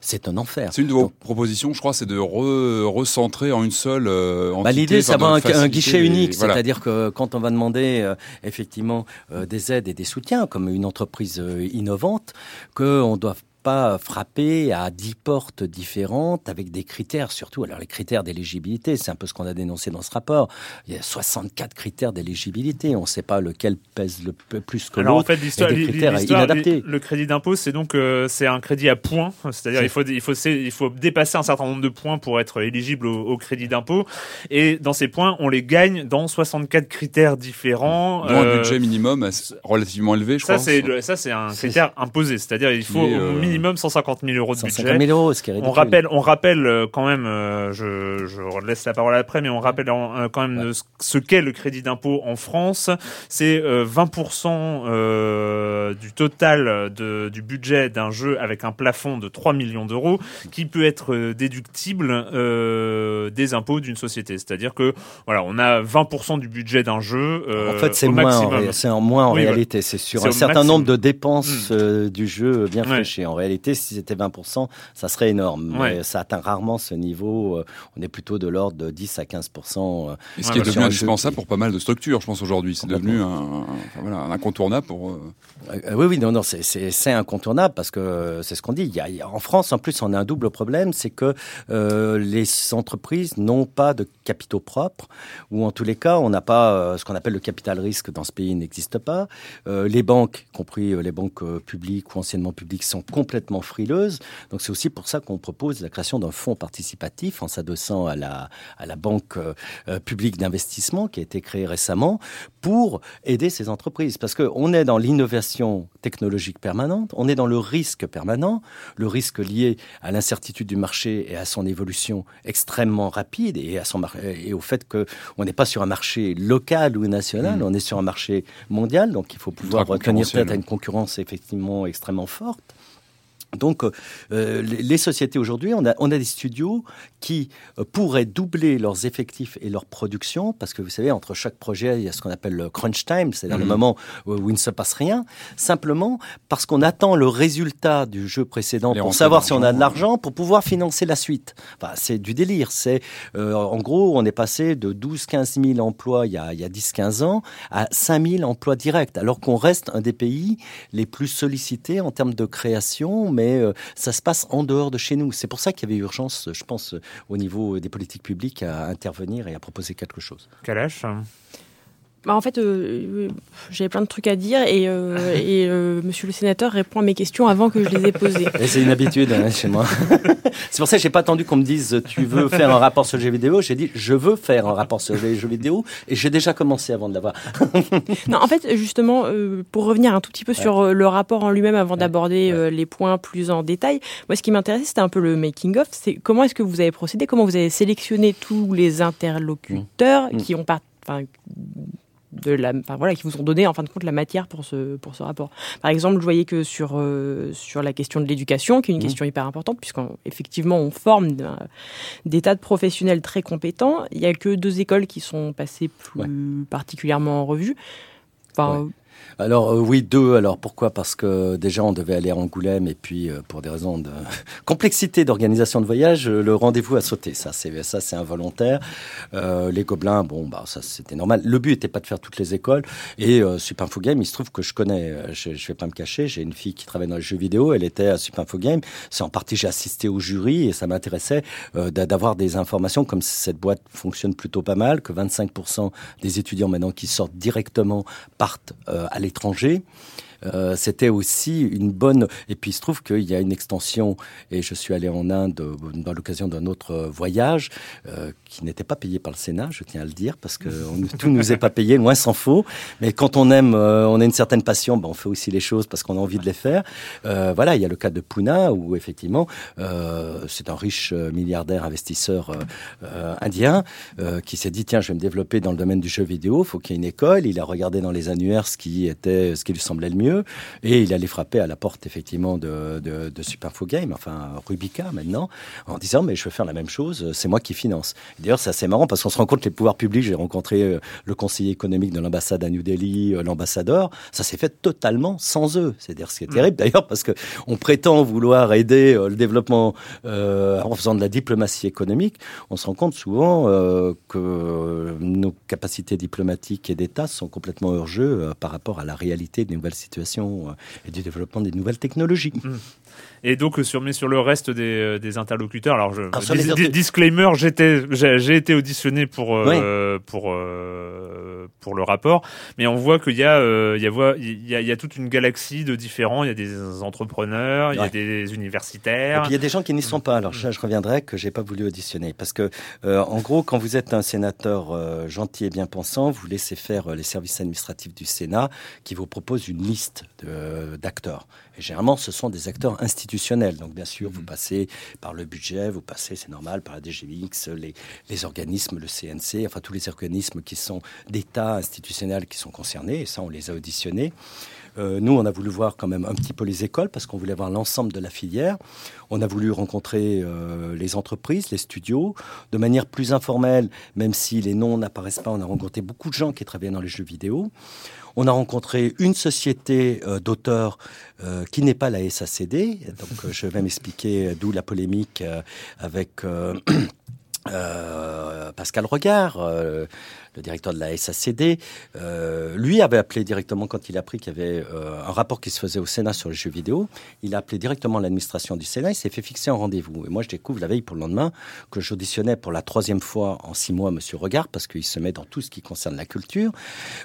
c'est un enfer. C'est une de vos Donc, propositions, je crois, c'est de re, recentrer en une seule entité. Bah, L'idée, c'est d'avoir un, un, guichet unique, voilà. c'est-à-dire que quand on va demander effectivement des aides et des soutiens, comme une entreprise innovante, qu'on doit pas frapper à 10 portes différentes avec des critères surtout. Alors les critères d'éligibilité, c'est un peu ce qu'on a dénoncé dans ce rapport. Il y a 64 critères d'éligibilité. On ne sait pas lequel pèse le plus que l'autre. Alors en fait, l'histoire, le crédit d'impôt, c'est donc euh, c'est un crédit à points, c'est-à-dire il faut il faut il faut dépasser un certain nombre de points pour être éligible au, crédit d'impôt. Et dans ces points, on les gagne dans 64 critères différents. Dont un euh, budget minimum relativement élevé, je ça, crois. C'est ça, c'est un critère imposé, c'est-à-dire il faut au euh, minimum 150 000 euros de 150 000 euros, ce qui est ridicule. On rappelle, on rappelle quand même, je, je laisse la parole après, mais on rappelle quand même ce qu'est le crédit d'impôt en France. C'est 20% du total de, du budget d'un jeu avec un plafond de 3 millions d'euros qui peut être euh, déductible euh, des impôts d'une société. C'est-à-dire que voilà, on a 20% du budget d'un jeu. Euh, en fait, c'est moins, c'est en moins en réalité. C'est sur un certain nombre de dépenses hmm. du jeu bien fléchées. En réalité, si c'était 20%, ça serait énorme. Mais ça atteint rarement ce niveau. on est plutôt de l'ordre de 10 à 15%. Et ce qui est devenu indispensable pour pas mal de structures, je pense aujourd'hui. C'est devenu un, voilà, un, incontournable pour. Oui, oui, non, non, c'est incontournable parce que c'est ce qu'on dit. Il y a, en France, en plus, on a un double problème, c'est que euh, les entreprises n'ont pas de capitaux propres, ou en tous les cas, on n'a pas euh, ce qu'on appelle le capital risque dans ce pays n'existe pas. Euh, les banques, y compris les banques publiques ou anciennement publiques, sont complètement frileuses. Donc c'est aussi pour ça qu'on propose la création d'un fonds participatif en s'adossant à la, à la banque publique d'investissement qui a été créée récemment pour aider ces entreprises. Parce qu'on est dans l'innovation technologique permanente, on est dans le risque permanent, le risque lié à l'incertitude du marché et à son évolution extrêmement rapide et, à son et au fait qu'on n'est pas sur un marché local ou national, mmh. on est sur un marché mondial, donc il faut pouvoir tenir tête à une concurrence effectivement extrêmement forte. Donc, euh, les, sociétés aujourd'hui, on a, on a des studios qui euh, pourraient doubler leurs effectifs et leur production, parce que vous savez, entre chaque projet, il y a ce qu'on appelle le crunch time, c'est-à-dire le mhm. moment où il ne se passe rien, simplement parce qu'on attend le résultat du jeu précédent pour savoir si on a de l'argent pour pouvoir financer la suite. Enfin, c'est du délire. C'est euh, en gros, on est passé de 12-15 000 emplois il y a, il y a 10-15 ans à 5 000 emplois directs, alors qu'on reste un des pays les plus sollicités en termes de création, mais euh, ça se passe en dehors de chez nous. C'est pour ça qu'il y avait urgence, je pense, au niveau des politiques publiques à intervenir et à proposer quelque chose. Kalash bah, en fait, euh, j'avais plein de trucs à dire et, euh, et euh, monsieur le sénateur répond à mes questions avant que je les ai posées. C'est une habitude hein, chez moi. (laughs) C'est pour ça que j'ai pas attendu qu'on me dise tu veux faire un rapport sur le jeu vidéo. J'ai dit je veux faire un rapport sur les jeux vidéo et j'ai déjà commencé avant de l'avoir. (laughs) non, en fait, justement, pour revenir un tout petit peu sur le rapport en lui-même avant d'aborder les points plus en détail, moi, ce qui m'intéressait, c'était un peu le making of. C'est comment est-ce que vous avez procédé, comment vous avez sélectionné tous les interlocuteurs mmh. qui ont pas de la, enfin, voilà, qui vous ont donné en fin de compte la matière pour ce, pour ce rapport. Par exemple, je voyais que sur, euh, sur la question de l'éducation, qui est une mmh. question hyper importante, puisqu'effectivement on, on forme des tas de professionnels très compétents, il n'y a que deux écoles qui sont passées plus particulièrement en revue. Enfin, alors euh, oui, deux. Alors pourquoi? Parce que déjà on devait aller à Angoulême et puis euh, pour des raisons de (laughs) complexité d'organisation de voyage, euh, le rendez-vous a sauté. Ça c'est ça c'est involontaire. les gobelins, bon bah ça c'était normal. Le but n'était pas de faire toutes les écoles. Et Super Info Game, il se trouve que je connais. Je, je vais pas me cacher. J'ai une fille qui travaille dans les jeux vidéo. Elle était à Super Info Game. C'est en partie j'ai assisté au jury et ça m'intéressait d'avoir des informations comme cette boîte fonctionne plutôt pas mal, que 25% des étudiants maintenant qui sortent directement partent à l'étranger. Euh, c'était aussi une bonne. Et puis il se trouve qu'il y a une extension, et je suis allé en Inde dans l'occasion d'un autre voyage euh, qui n'était pas payé par le Sénat, je tiens à le dire, parce que tout ne nous est pas payé, loin s'en faut. Mais quand on aime, euh, on a une certaine passion, ben, on fait aussi les choses parce qu'on a envie de les faire. voilà, il y a le cas de Pune, où effectivement, c'est un riche milliardaire investisseur indien qui s'est dit tiens, je vais me développer dans le domaine du jeu vidéo, faut qu'il y ait une école. Il a regardé dans les annuaires ce qui était, ce qui lui semblait le mieux et il allait frapper à la porte, effectivement, de, de, de Game, enfin Rubica maintenant, en disant Mais je veux faire la même chose, c'est moi qui finance. D'ailleurs, c'est assez marrant parce qu'on se rend compte que les pouvoirs publics, j'ai rencontré euh, le conseiller économique de l'ambassade à New Delhi, euh, l'ambassadeur, ça s'est fait totalement sans eux. C'est-à-dire, ce qui est terrible d'ailleurs, parce qu'on prétend vouloir aider euh, le développement en faisant de la diplomatie économique. On se rend compte souvent que nos capacités diplomatiques et d'État sont complètement hors jeu par rapport à la réalité des nouvelles situations situation et du développement des nouvelles technologies. Mmh. Et donc, sur, mais sur le reste des, euh, des interlocuteurs, alors, je, dis- dis- disclaimer, j'étais, j'ai, été auditionné pour, euh, pour, euh, pour le rapport, mais on voit qu'il y a, il y a, voit- il y a, il y a toute une galaxie de différents. Il y a des entrepreneurs, il y a des Et universitaires. puis il y a des gens qui n'y sont pas. Alors je reviendrai que j'ai pas voulu auditionner parce que, euh, en gros, quand vous êtes un sénateur gentil et bien pensant, vous laissez faire les services administratifs du Sénat qui vous proposent une liste d'acteurs. Et généralement, ce sont des acteurs institutionnels. Donc bien sûr, vous passez par le budget, vous passez, c'est normal, par la DGX, les, les organismes, le CNC, enfin tous les organismes qui sont d'État institutionnels qui sont concernés. Et ça, on les a auditionnés. Euh, nous, on a voulu voir quand même un petit peu les écoles parce qu'on voulait voir l'ensemble de la filière. On a voulu rencontrer euh, les entreprises, les studios, de manière plus informelle, même si les noms n'apparaissent pas. On a rencontré beaucoup de gens qui travaillaient dans les jeux vidéo. On a rencontré une société euh, d'auteurs qui n'est pas la SACD. Donc, je vais m'expliquer d'où la polémique avec (clears throat) Pascal Regard, le directeur de la SACD. Euh, lui avait appelé directement, quand il a appris qu'il y avait euh, un rapport qui se faisait au Sénat sur les jeux vidéo, il a appelé directement l'administration du Sénat, il s'est fait fixer un rendez-vous. Et moi, je découvre la veille pour le lendemain que j'auditionnais pour la troisième fois en six mois Monsieur Regard, parce qu'il se met dans tout ce qui concerne la culture.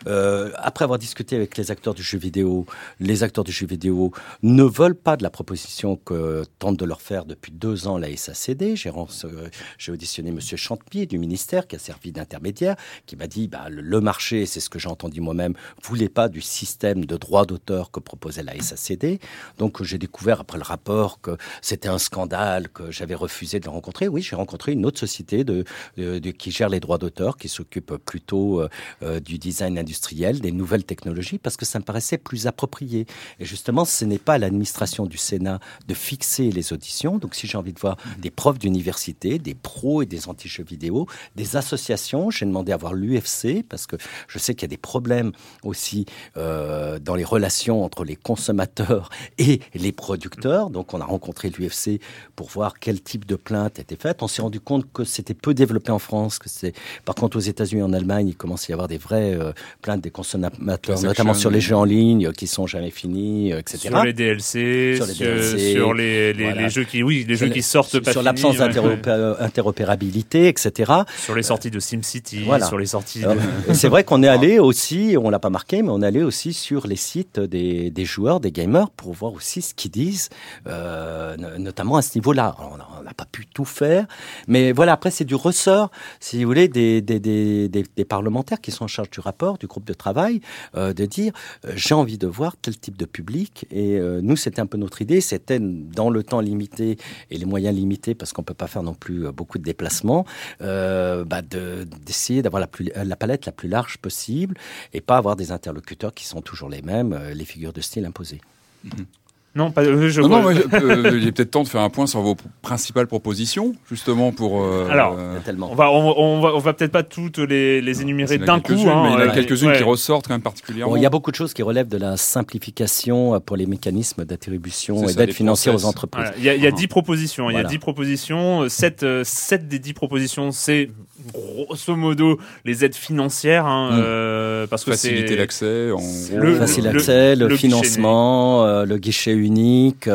Euh, après avoir discuté avec les acteurs du jeu vidéo, les acteurs du jeu vidéo ne veulent pas de la proposition que tente de leur faire depuis deux ans la SACD. J'ai auditionné Monsieur Chantepied du ministère qui a servi d'intermédiaire, qui m'a dit bah, le, marché, c'est ce que j'ai entendu moi-même, voulait pas du système de droit d'auteur que proposait la SACD. Donc j'ai découvert après le rapport que c'était un scandale, que j'avais refusé de le rencontrer. Oui, j'ai rencontré une autre société de, de- de- qui gère les droits d'auteur, qui s'occupe plutôt euh, euh, du design industriel, des nouvelles technologies, parce que ça me paraissait plus approprié. Et justement, ce n'est pas à l'administration du Sénat de fixer les auditions. Donc si j'ai envie de voir des profs d'université, des pros et des anti-jeux vidéo, des associations, j'ai demandé à voir l'UFC, parce que je sais qu'il y a des problèmes aussi euh, dans les relations entre les consommateurs et les producteurs. Donc on a rencontré l'UFC pour voir quel type de plainte était faite. On s'est rendu compte que c'était peu développé en France, que c'est par contre aux États-Unis, en Allemagne, il commence à y avoir des vraies euh, plaintes des consommateurs, notamment sur les jeux en ligne euh, qui sont jamais finis, etc. Sur les DLC, Sur les DLC, sur les, les, voilà. les jeux qui, oui, les jeux Sur qui les- sortent sur, pas sur l'absence ouais, d'interopé- interopérabilité, etc. sur les sorties de SimCity, Voilà. sur les sorties. De... (laughs) c'est vrai qu'on est allé aussi, on l'a pas marqué, mais on est allé aussi sur les sites des, des joueurs, des gamers, pour voir aussi ce qu'ils disent, euh, no- notamment à ce niveau-là. On n'a pas pu tout faire, mais voilà, après c'est du ressort, si vous voulez, des, des, des, des- parlementaires qui sont en charge du rapport, du groupe de travail, euh, de dire euh, j'ai envie de voir tel type de public. Et euh, nous, c'était un peu notre idée, c'était dans le temps limité et les moyens limités, parce qu'on peut pas faire non plus euh, beaucoup de déplacements, euh, bah, de- d'essayer d'avoir la, plus- la palette la plus large possible et pas avoir des interlocuteurs qui sont toujours les mêmes, euh, les figures de style imposées. Non, pas, euh, je Non, non, vois- moi, je- euh, il est peut-être temps de faire un point sur vos principales propositions, justement pour. euh, Alors, euh, Il y a tellement. On va, on, on va, on va peut-être pas toutes les, les énumérer d'un coup. hein, mais il y en a euh, quelques-unes ouais. qui ressortent quand même particulièrement. Bon, il y a beaucoup de choses qui relèvent de la simplification euh, pour les mécanismes d'attribution et d'aide financière aux entreprises. Voilà, Il y a, il y a. 10 propositions. Il y a. 10 propositions. 7, des 10 propositions, c'est grosso modo les aides financières. hein, Mm. euh, parce que Faciliter l'accès. En. Le- Facile le- accès, le, le guichet financement, euh, le guichet unique,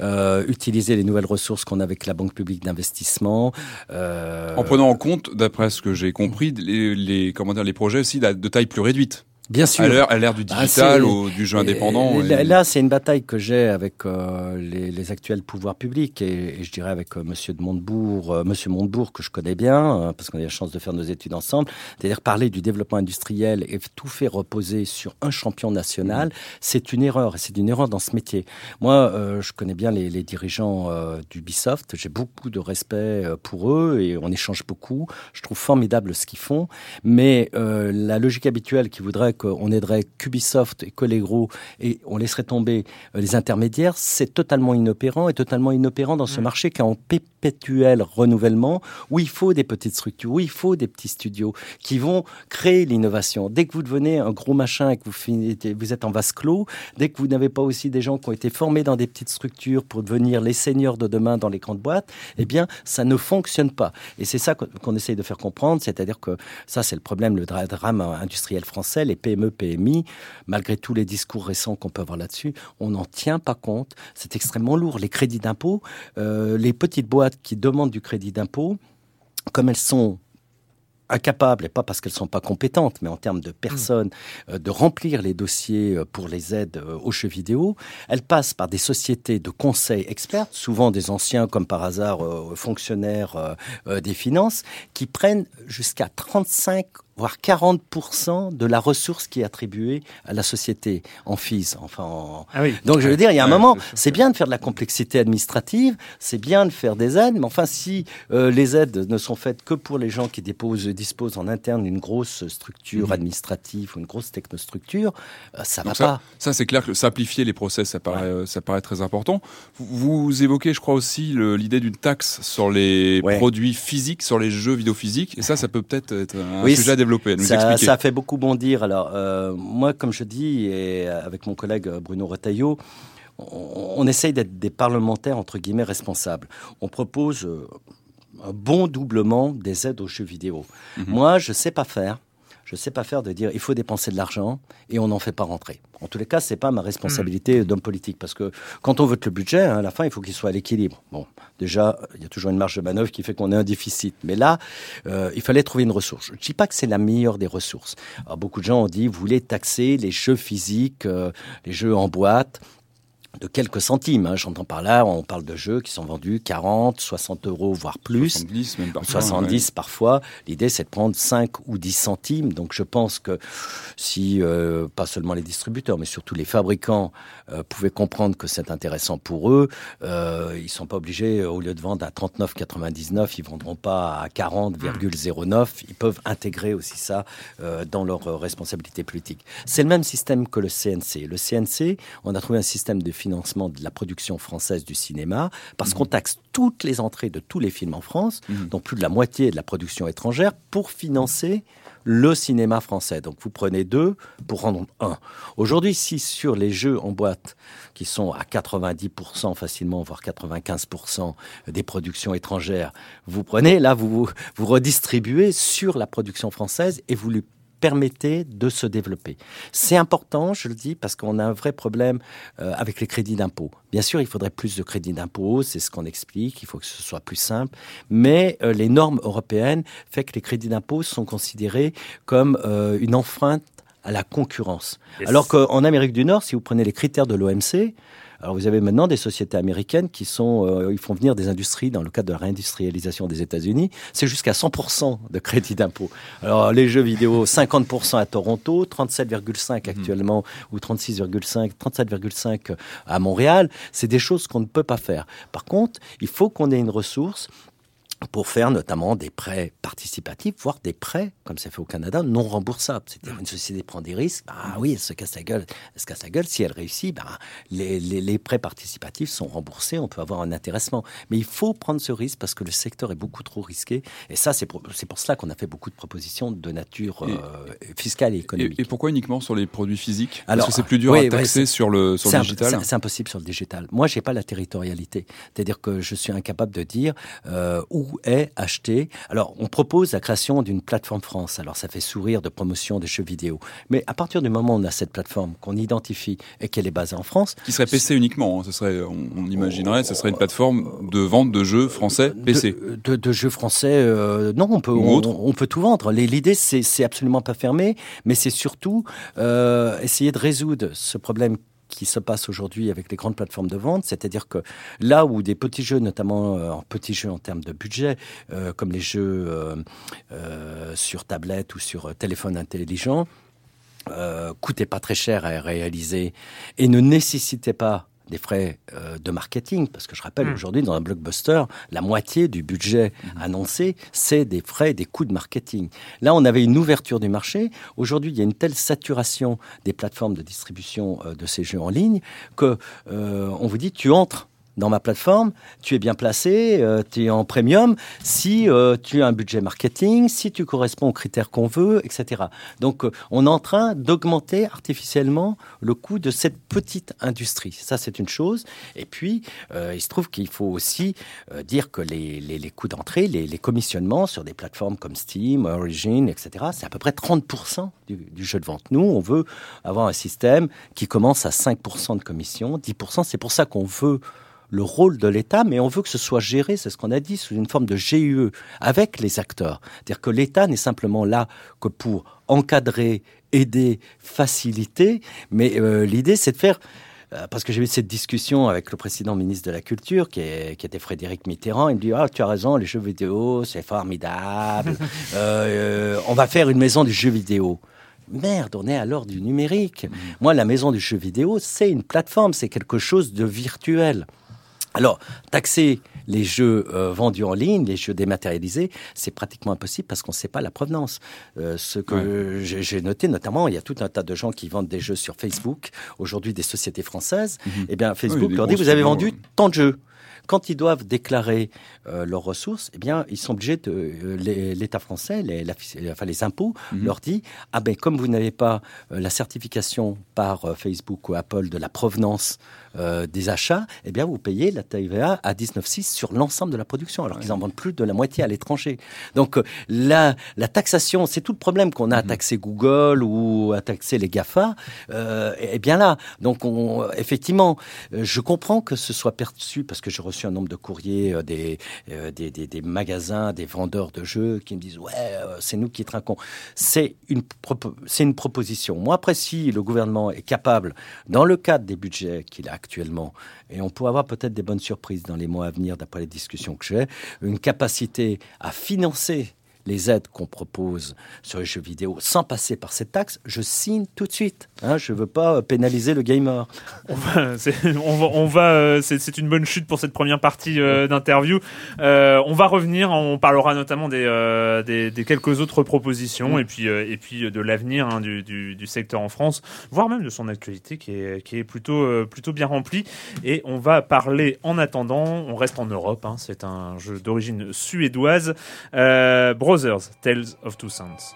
euh, utiliser les nouvelles ressources qu'on a avec la Banque publique d'investissement. euh, En prenant en compte, d'après ce que j'ai compris, les, les, comment dire, les projets aussi de taille plus réduite. Bien sûr. À l'ère du Ah, digital ou du jeu indépendant. Là, et- là, c'est une bataille que j'ai avec euh, les, les actuels pouvoirs publics et, et je dirais avec euh, Monsieur de Montebourg, euh, Monsieur Montebourg que je connais bien euh, parce qu'on a eu la chance de faire nos études ensemble. C'est-à-dire parler du développement industriel et tout faire reposer sur un champion national, Mmh. c'est une erreur et c'est une erreur dans ce métier. Moi, euh, je connais bien les, les dirigeants euh, d'Ubisoft. J'ai beaucoup de respect euh, pour eux et on échange beaucoup. Je trouve formidable ce qu'ils font, mais euh, la logique habituelle qui voudrait qu'on aiderait qu'Ubisoft et gros et on laisserait tomber euh, les intermédiaires, c'est totalement inopérant et totalement inopérant dans ce marché qui est en perpétuel renouvellement, où il faut des petites structures, où il faut des petits studios qui vont créer l'innovation. Dès que vous devenez un gros machin et que vous, finissez, vous êtes en vase clos, dès que vous n'avez pas aussi des gens qui ont été formés dans des petites structures pour devenir les seigneurs de demain dans les grandes boîtes, eh bien, ça ne fonctionne pas. Et c'est ça qu'on essaye de faire comprendre, c'est-à-dire que ça, c'est le problème, le dra- drame industriel français. Les PME, PMI, malgré tous les discours récents qu'on peut avoir là-dessus, on n'en tient pas compte. C'est extrêmement lourd. Les crédits d'impôt, euh, les petites boîtes qui demandent du crédit d'impôt, comme elles sont incapables, et pas parce qu'elles sont pas compétentes, mais en termes de personnes, euh, de remplir les dossiers euh, pour les aides euh, aux jeux vidéo. Elles passent par des sociétés de conseil experts, souvent des anciens, comme par hasard, euh, fonctionnaires des finances, qui prennent jusqu'à 35 voire 40% de la ressource qui est attribuée à la société en FIS. Enfin, en- Ah oui. donc je veux dire, il y a un Ouais, moment, c'est bien de faire de la complexité administrative, c'est bien de faire des aides, mais enfin si euh, les aides ne sont faites que pour les gens qui déposent, disposent en interne d'une grosse structure Mhm. administrative ou une grosse technostructure, euh, ça va Donc ça, pas. ça c'est clair que simplifier les process, ça paraît, euh, ça paraît très important. Vous, vous évoquez, je crois aussi, l'idée d'une taxe sur les Ouais. produits physiques, sur les jeux vidéo physiques. Et ça, ça peut peut-être être un Oui, sujet à développer, nous Ça, expliquer. ça fait beaucoup bondir. Alors, euh, moi, comme je dis, et avec mon collègue Bruno Retailleau, on, on essaye d'être des parlementaires, entre guillemets, responsables. On propose euh, un bon doublement des aides aux jeux vidéo. Mhm. Moi, je sais pas faire. Je sais pas faire de dire il faut dépenser de l'argent et on n'en fait pas rentrer. En tous les cas, c'est pas ma responsabilité d'homme politique parce que quand on vote le budget, hein, à la fin, il faut qu'il soit à l'équilibre. Bon, déjà, il y a toujours une marge de manœuvre qui fait qu'on ait un déficit. Mais là, euh, il fallait trouver une ressource. Je ne dis pas que c'est la meilleure des ressources. Alors, beaucoup de gens ont dit vous voulez taxer les jeux physiques, euh, les jeux en boîte de quelques centimes. hein. J'entends par là, on parle de jeux qui sont vendus 40, 60 euros, voire plus. 70 même parfois. 70 parfois. L'idée, c'est de prendre 5 ou 10 centimes. Donc, je pense que si, euh, pas seulement les distributeurs, mais surtout les fabricants euh, pouvaient comprendre que c'est intéressant pour eux, euh, ils sont pas obligés, au lieu de vendre à 39,99, ils vendront pas à 40,09. Ils peuvent intégrer aussi ça dans leur euh, responsabilité politique. C'est le même système que le CNC. Le CNC, on a trouvé un système de financement de la production française du cinéma parce qu'on taxe toutes les entrées de tous les films en France, Mhm. donc plus de la moitié de la production étrangère, pour financer le cinéma français. Donc vous prenez deux pour rendre un. Aujourd'hui, si sur les jeux en boîte, qui sont à 90% facilement, voire 95% des productions étrangères, vous prenez, là, vous, vous redistribuez sur la production française et vous lui permettez de se développer. C'est important, je le dis, parce qu'on a un vrai problème euh, avec les crédits d'impôt. Bien sûr, il faudrait plus de crédits d'impôt, c'est ce qu'on explique, il faut que ce soit plus simple, mais euh, les normes européennes fait que les crédits d'impôt sont considérés comme euh, une enfreinte à la concurrence. Alors qu'en Amérique du Nord, si vous prenez les critères de l'OMC, alors vous avez maintenant des sociétés américaines qui sont, euh, ils font venir des industries dans le cadre de la réindustrialisation des États-Unis, c'est jusqu'à 100% de crédit d'impôt. Alors les jeux vidéo, 50% à Toronto, 37,5 actuellement ou 36,5, 37,5 à Montréal, c'est des choses qu'on ne peut pas faire. Par contre, il faut qu'on ait une ressource pour faire notamment des prêts participatifs, voire des prêts, comme c'est fait au Canada, non remboursables. C'est-à-dire une société prend des risques, ah oui, elle se casse la gueule, elle se casse la gueule. Si elle réussit, bah, les, les, les prêts participatifs sont remboursés, on peut avoir un intéressement. Mais il faut prendre ce risque parce que le secteur est beaucoup trop risqué. Et ça, c'est pour, cela qu'on a fait beaucoup de propositions de nature Et- euh, fiscale et économique. Et, et pourquoi uniquement sur les produits physiques? Alors, Parce que c'est plus dur oui, à taxer sur le, sur le digital. c'est- C'est impossible sur le digital. Moi, j'ai pas la territorialité. C'est-à-dire que je suis incapable de dire euh, où est acheté. Alors, on propose la création d'une plateforme France. Alors, ça fait sourire de promotion des jeux vidéo. Mais à partir du moment où on a cette plateforme, qu'on identifie et qu'elle est basée en France, Qui serait PC uniquement. hein. Ce serait, on, on imaginerait, ce serait une plateforme de vente de jeux français PC. De, de- de jeux français, euh, non, on peut, on, peut tout vendre. L'idée, c'est c'est absolument pas fermé, mais c'est surtout euh, essayer de résoudre ce problème qui se passe aujourd'hui avec les grandes plateformes de vente, c'est-à-dire que là où des petits jeux, notamment euh, en petits jeux en termes de budget, euh, comme les jeux euh, euh, sur tablette ou sur téléphone intelligent, coûtaient pas très cher à réaliser et ne nécessitaient pas des frais euh, de marketing, parce que je rappelle Mm. aujourd'hui dans un blockbuster, la moitié du budget annoncé, c'est des frais, des coûts de marketing. Là, on avait une ouverture du marché. Aujourd'hui, il y a une telle saturation des plateformes de distribution euh, de ces jeux en ligne que euh, on vous dit tu entres dans ma plateforme, tu es bien placé, euh, tu es en premium, si euh, tu as un budget marketing, si tu corresponds aux critères qu'on veut, etc. Donc euh, on est en train d'augmenter artificiellement le coût de cette petite industrie. Ça, c'est une chose. Et puis, il se trouve qu'il faut aussi dire que les, les, coûts d'entrée, les, les, commissionnements sur des plateformes comme Steam, Origin, etc., c'est à peu près 30% du, du, jeu de vente. Nous, on veut avoir un système qui commence à 5% de commission, 10%. C'est pour ça qu'on veut le rôle de l'État, mais on veut que ce soit géré, c'est ce qu'on a dit, sous une forme de GUE, avec les acteurs. C'est-à-dire que l'État n'est simplement là que pour encadrer, aider, faciliter, mais euh, l'idée c'est de faire euh, parce que j'ai eu cette discussion avec le précédent ministre de la Culture, qui, est, qui était Frédéric Mitterrand. Il me dit Ah, tu as raison, les jeux vidéo, c'est formidable. (laughs) euh, on va faire une maison du jeu vidéo. Merde, on est à l'heure du numérique. Moi, la maison du jeu vidéo, c'est une plateforme, c'est quelque chose de virtuel. Alors, taxer les jeux euh, vendus en ligne, les jeux dématérialisés, c'est pratiquement impossible parce qu'on ne sait pas la provenance. Euh, ce que ouais. j'ai noté notamment, il y a tout un tas de gens qui vendent des jeux sur Facebook, aujourd'hui des sociétés françaises. Mm -hmm. Eh bien, Facebook oui, leur dit, vous avez vendu tant de jeux quand ils doivent déclarer euh, leurs ressources, eh bien, ils sont obligés de euh, l'État français, les, la, enfin les impôts, -hmm. leur dit ah ben comme vous n'avez pas euh, la certification par Facebook ou Apple de la provenance euh, des achats, eh bien vous payez la TVA à 19,6 sur l'ensemble de la production, alors qu'ils en vendent plus de la moitié à l'étranger. Donc euh, la, la taxation, c'est tout le problème qu'on a à taxer Google ou à taxer les Gafa, euh, est bien là. Donc on, effectivement, je comprends que ce soit perçu parce que j'ai reçu un nombre de courriers euh, des, euh, des, des, des, magasins, des vendeurs de jeux qui me disent ouais, euh, c'est nous qui trinquons. C'est une, c'est une proposition. Moi, après, si le gouvernement est capable, dans le cadre des budgets qu'il a actuellement, et on pourrait avoir peut-être des bonnes surprises dans les mois à venir, d'après les discussions que j'ai, une capacité à financer les aides qu'on propose sur les jeux vidéo sans passer par cette taxe, je signe tout de suite. Hein, je ne veux pas pénaliser le gamer. On va, (laughs) euh, c'est une bonne chute pour cette première partie euh, d'interview. Euh, on va revenir, on parlera notamment des, euh, quelques autres propositions et puis et puis de l'avenir hein, du, secteur en France, voire même de son actualité qui est, qui est plutôt plutôt bien remplie. Et on va parler en attendant, on reste en Europe. Hein, c'est un jeu d'origine suédoise. Brothers, Tales of Two Sons.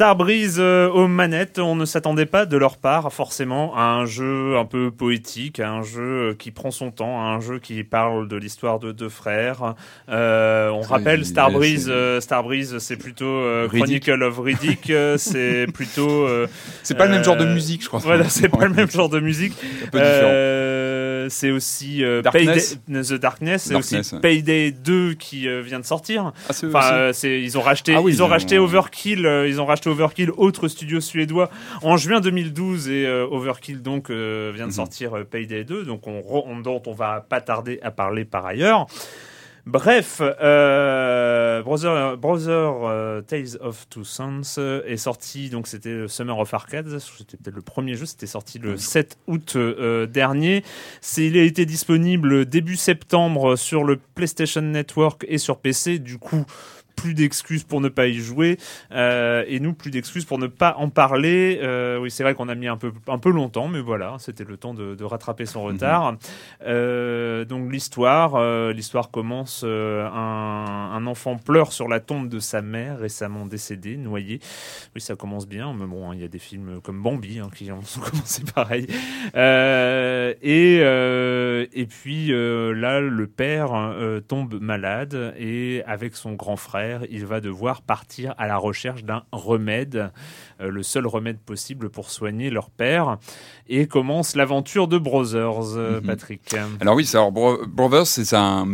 Starbreeze euh, aux manettes, on ne s'attendait pas de leur part forcément à un jeu un peu poétique, à un jeu qui prend son temps, à un jeu qui parle de l'histoire de deux frères. Euh, on rappelle Starbreeze, euh, Starbreeze c'est plutôt euh, Chronicle of Riddick, c'est (laughs) plutôt. c'est pas le même genre de musique, je crois. Voilà, c'est pas le même genre de musique. Un peu différent. C'est aussi Darkness. Payday, The Darkness, c'est aussi ouais. Payday 2 qui vient de sortir. Ah, enfin, ils ont racheté, ah, oui, ils ont racheté Overkill, ils ont racheté Overkill, autre studio suédois, en juin 2012 et euh, Overkill donc euh, vient de mm -hmm. sortir euh, Payday 2, donc on, on, dont on va pas tarder à parler par ailleurs. Bref, euh, Brother, Brother euh, Tales of Two Sons euh, est sorti, donc c'était Summer of Arcade, c'était peut-être le premier jeu, c'était sorti le 7 août euh, dernier. Il a été disponible début septembre sur le PlayStation Network et sur PC, du coup plus d'excuses pour ne pas y jouer euh, et nous plus d'excuses pour ne pas en parler. Euh, oui, c'est vrai qu'on a mis un peu un peu longtemps, mais voilà, c'était le temps de, de, rattraper son retard. Mm -hmm. euh, donc l'histoire, l'histoire commence. Un, un, enfant pleure sur la tombe de sa mère récemment décédée, noyée. Oui, ça commence bien, mais bon, il hein, y a des films comme Bambi hein, qui ont (laughs) commencé pareil. Et et puis là, le père tombe malade et avec son grand frère il va devoir partir à la recherche d'un remède, euh, le seul remède possible pour soigner leur père. Et commence l'aventure de Brothers, euh, Mhm. Patrick. Alors oui, c'est- alors Bro- Brothers, c'est un,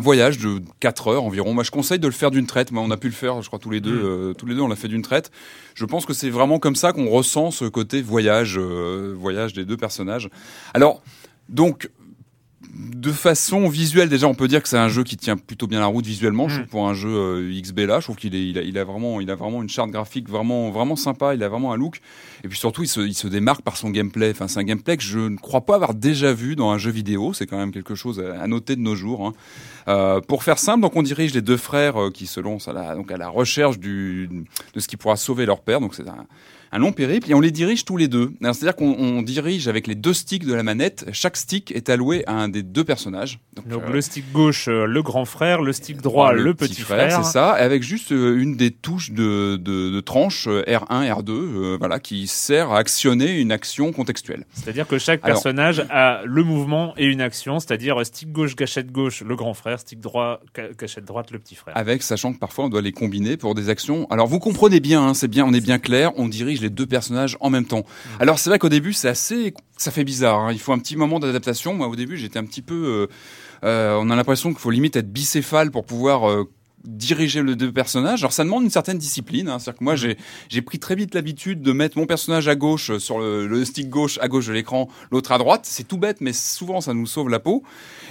voyage de 4 heures environ. Moi, je conseille de le faire d'une traite. Moi, on a pu le faire, je crois tous les deux, Mm. euh, tous les deux, on l'a fait d'une traite. Je pense que c'est vraiment comme ça qu'on ressent ce côté voyage, euh, voyage des deux personnages. Alors, donc. De façon visuelle, déjà, on peut dire que c'est un jeu qui tient plutôt bien la route visuellement. Je Mm. trouve pour un jeu euh, XB là, je trouve qu'il est, il a, il a vraiment, il a vraiment une charte graphique vraiment, vraiment sympa. Il a vraiment un look. Et puis surtout, il se, il se démarque par son gameplay. Enfin, c'est un gameplay que je ne crois pas avoir déjà vu dans un jeu vidéo. C'est quand même quelque chose à à noter de nos jours. hein. Euh, pour faire simple, donc on dirige les deux frères euh, qui se lancent à la, donc à la recherche du, de ce qui pourra sauver leur père. Donc c'est un, un long périple et on les dirige tous les deux. C'est-à-dire qu'on on dirige avec les deux sticks de la manette. Chaque stick est alloué à un des deux personnages. Donc, Donc euh, le stick gauche, euh, le grand frère, le stick droit, le, petit, frère. c'est ça, et avec juste euh, une des touches de, de, de tranche euh, R1, R2, euh, voilà, qui sert à actionner une action contextuelle. C'est-à-dire que chaque Alors- personnage a le mouvement et une action, c'est-à-dire stick gauche, gâchette gauche, le grand frère, stick droit, ca- gâchette droite, le petit frère. Avec, sachant que parfois on doit les combiner pour des actions. Alors vous comprenez bien, hein, c'est bien, on est bien clair, on dirige les deux personnages en même temps. Mm. Alors c'est vrai qu'au début c'est assez, ça fait bizarre. hein, Il faut un petit moment d'adaptation. Moi au début j'étais un petit peu, euh, euh, on a l'impression qu'il faut limite être bicéphale pour pouvoir euh, diriger les deux personnages. Alors ça demande une certaine discipline. Hein. C'est-à-dire que moi Mm. j'ai j'ai pris très vite l'habitude de mettre mon personnage à gauche euh, sur le, le stick gauche à gauche de l'écran, l'autre à droite. C'est tout bête, mais souvent ça nous sauve la peau.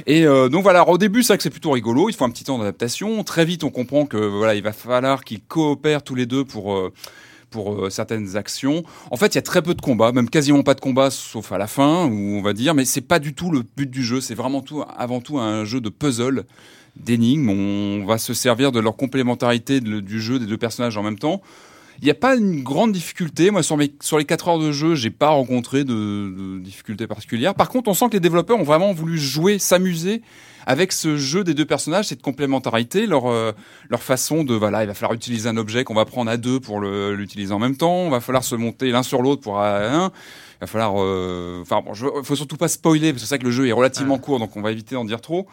Et euh, donc voilà, alors, au début c'est vrai que c'est plutôt rigolo. Il faut un petit temps d'adaptation. Très vite on comprend que voilà il va falloir qu'ils coopèrent tous les deux pour euh, pour euh, certaines actions. En fait, il y a très peu de combats, même quasiment pas de combats, sauf à la fin, où on va dire, mais c'est pas du tout le but du jeu. C'est vraiment tout, avant tout un jeu de puzzle, d'énigmes. On va se servir de leur complémentarité de- du jeu des deux personnages en même temps. Il n'y a pas une grande difficulté. Moi, sur, mes, sur les 4 heures de jeu, j'ai pas rencontré de, de difficultés particulières. Par contre, on sent que les développeurs ont vraiment voulu jouer, s'amuser avec ce jeu des deux personnages, cette complémentarité, leur, euh, leur façon de, voilà, il va falloir utiliser un objet qu'on va prendre à deux pour l'utiliser en même temps. Il va falloir se monter l'un sur l'autre pour euh, un. Il va falloir, euh, enfin, bon, je, faut surtout pas spoiler parce que c'est vrai que le jeu est relativement court, donc on va éviter d'en dire trop.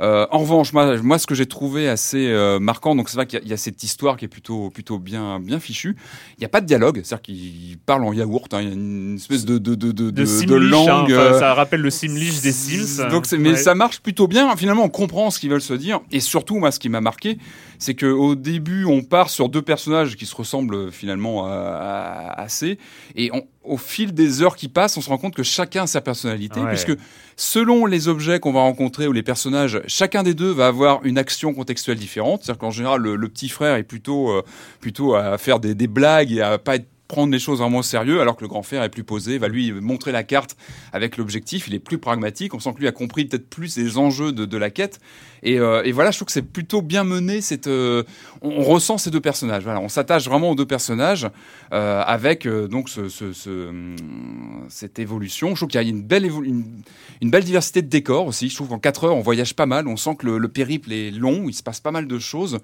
Euh, en revanche, moi, moi, ce que j'ai trouvé assez euh, marquant, donc c'est vrai qu'il y, y a cette histoire qui est plutôt, plutôt bien, bien fichue. Il n'y a pas de dialogue, c'est-à-dire qu'il parle en yaourt. hein. Il y a une espèce de, de, de, de, de hein, langue. enfin, euh, ça rappelle le Simlish des Sims. donc, mais Ouais. ça marche plutôt bien. Finalement, on comprend ce qu'ils veulent se dire. Et surtout, moi, ce qui m'a marqué, c'est que au début, on part sur deux personnages qui se ressemblent finalement à- à- assez. Et on- au fil des heures qui passent, on se rend compte que chacun a sa personnalité, Ouais. puisque selon les objets qu'on va rencontrer ou les personnages, chacun des deux va avoir une action contextuelle différente. C'est-à-dire qu'en général, le, le petit frère est plutôt, euh, plutôt à faire des, des blagues et à pas être prendre les choses vraiment au sérieux, alors que le grand frère est plus posé, va lui montrer la carte avec l'objectif, il est plus pragmatique, on sent que lui a compris peut-être plus les enjeux de, de la quête, et, euh, et voilà, je trouve que c'est plutôt bien mené, cette, euh, on, ressent ces deux personnages, voilà, on s'attache vraiment aux deux personnages, euh, avec donc ce, hum, cette évolution, je trouve qu'il y a une belle, une, belle diversité de décors aussi, je trouve qu'en 4 heures, on voyage pas mal, on sent que le périple est long, il se passe pas mal de choses,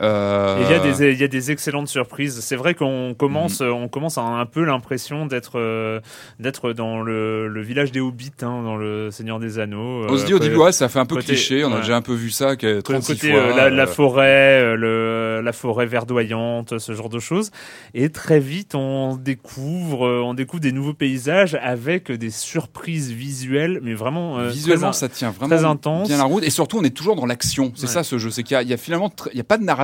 euh, Il y, a des, il y a des excellentes surprises. C'est vrai qu'on commence, Mhm. on commence à un peu l'impression d'être, euh, d'être dans le, le village des Hobbits, hein, dans le Seigneur des Anneaux. On se euh, dit au côté- début, ouais, ça fait un peu côté- cliché. On a ouais. déjà un peu vu ça que 36 côté fois. euh, la, la euh, forêt, euh, le, la forêt verdoyante, ce genre de choses. Et très vite, on découvre, euh, on découvre des nouveaux paysages avec des surprises visuelles, mais vraiment euh, Visuellement, très, ça tient vraiment très intense. bien la route. Et surtout, on est toujours dans l'action. C'est Ouais. ça ce jeu. C'est qu'il y y a finalement, il y a pas de narration.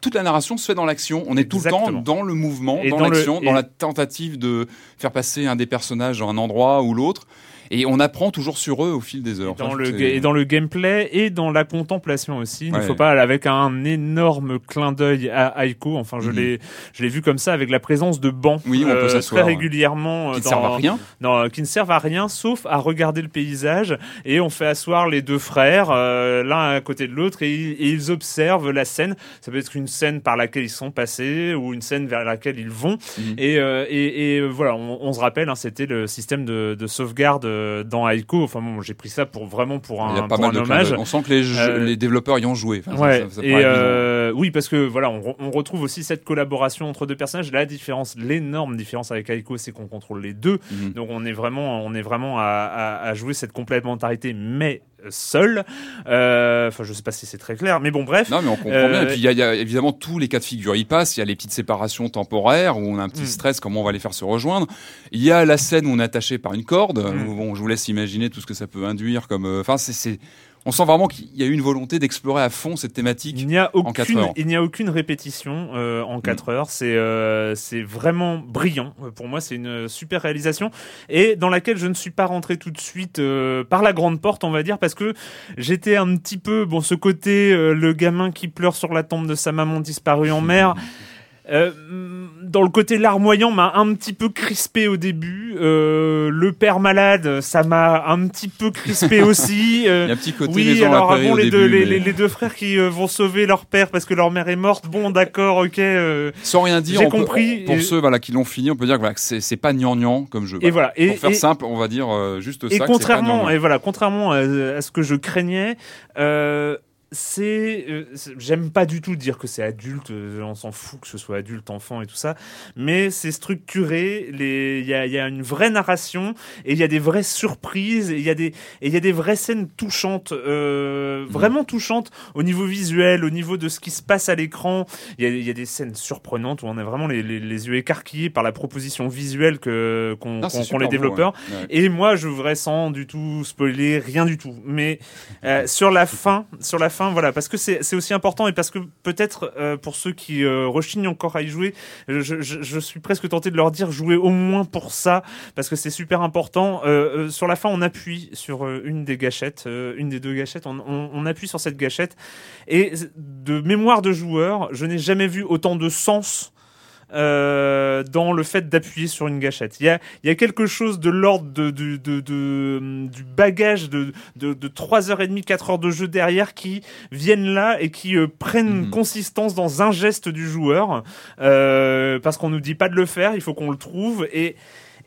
Toute la narration se fait dans l'action. On est tout le temps dans le mouvement, Et dans, dans le- l'action, dans la tentative de faire passer un des personnages dans un endroit ou l'autre. Et on apprend toujours sur eux au fil des heures. Et dans, le, c'est- ga- et dans le gameplay et dans la contemplation aussi. Il ne faut pas, avec un énorme clin d'œil à Aiko, enfin je Mhm. l'ai je l'ai vu comme ça avec la présence de bancs Oui, on peut euh, très régulièrement. qui euh, ne servent à rien. non, euh, qui ne servent à rien sauf à regarder le paysage et on fait asseoir les deux frères euh, l'un à côté de l'autre et, ils- et ils observent la scène. Ça peut être une scène par laquelle ils sont passés ou une scène vers laquelle ils vont. Mhm. Et, euh, et, et, voilà, on, on se rappelle, hein, c'était le système de, de sauvegarde euh, dans Aiko. Enfin bon, j'ai pris ça pour vraiment pour Il y a un, pas mal de hommage. On sent que les, jeux- Euh, les développeurs y ont joué. Enfin, ça- Ouais, ça- ça et paraît évident. euh, oui, parce que voilà, on, re- on retrouve aussi cette collaboration entre deux personnages. La différence, l'énorme différence avec Aiko, c'est qu'on contrôle les deux. Mhm. Donc on est vraiment, on est vraiment à, à- à jouer cette complémentarité, mais seul. Euh, Enfin, je sais pas si c'est très clair, mais bon, bref. Non, mais on comprend Euh, bien. Et puis, il y, a- il y a évidemment tous les cas de figure. Il passe. Il y a les petites séparations temporaires où on a un petit Mm. stress, comment on va les faire se rejoindre. Il y a la scène où on est attaché par une corde. Mm. où, bon, je vous laisse imaginer tout ce que ça peut induire comme. euh, Enfin, c'est. On sent vraiment qu'il y a eu une volonté d'explorer à fond cette thématique. Il n'y a aucune, heures. il n'y a aucune répétition euh, en 4 heures. C'est euh, c'est vraiment brillant. Euh, Pour moi, c'est une super réalisation et dans laquelle je ne suis pas rentré tout de suite euh, par la grande porte, on va dire, parce que j'étais un petit peu bon ce côté euh, le gamin qui pleure sur la tombe de sa maman disparue en (laughs) mer. Euh, dans le côté larmoyant m'a un petit peu crispé au début. Euh, le père malade, ça m'a un petit peu crispé (laughs) aussi. Euh, Il y a un petit côté oui, alors au les, début, deux, mais les- les deux frères qui euh, vont sauver leur père parce que leur mère est morte. Bon, d'accord, ok. sans rien dire. J'ai peut- compris, pour et- ceux voilà qui l'ont fini, on peut dire que, voilà, c'est, pas gnangnan comme jeu. Et voilà. Et, Pour faire et- simple, on va dire juste ça. et contrairement, pas et voilà, contrairement à, à ce que je craignais, euh, c'est, euh, c'est- j'aime pas du tout dire que c'est adulte. euh, On s'en fout que ce soit adulte, enfant et tout ça, mais c'est structuré. Il y a, y a une vraie narration et il y a des vraies surprises et il y a des, et y a des vraies scènes touchantes, euh, vraiment touchantes au niveau visuel, au niveau de ce qui se passe à l'écran. Il y a, il y a des scènes surprenantes où on a vraiment les, les- les yeux écarquillés par la proposition visuelle qu'ont super les beau, développeurs. ouais. Ouais. Et moi, je voudrais sans du tout spoiler, rien du tout. Mais sur la fin, sur la fin, voilà, parce que c'est aussi important et parce que peut-être euh, pour ceux qui euh, rechignent encore à y jouer, je, suis presque tenté de leur dire jouez au moins pour ça parce que c'est super important. Euh, sur la fin, on appuie sur une des gâchettes, une des deux gâchettes, on appuie sur cette gâchette et de mémoire de joueur, je n'ai jamais vu autant de sens euh, dans le fait d'appuyer sur une gâchette. Il y a, il y a quelque chose de l'ordre de, de, de, de- du bagage de, de, de 3h30, 4 heures de jeu derrière qui viennent là et qui euh, prennent Mhm. consistance dans un geste du joueur euh, parce qu'on nous dit pas de le faire, il faut qu'on le trouve et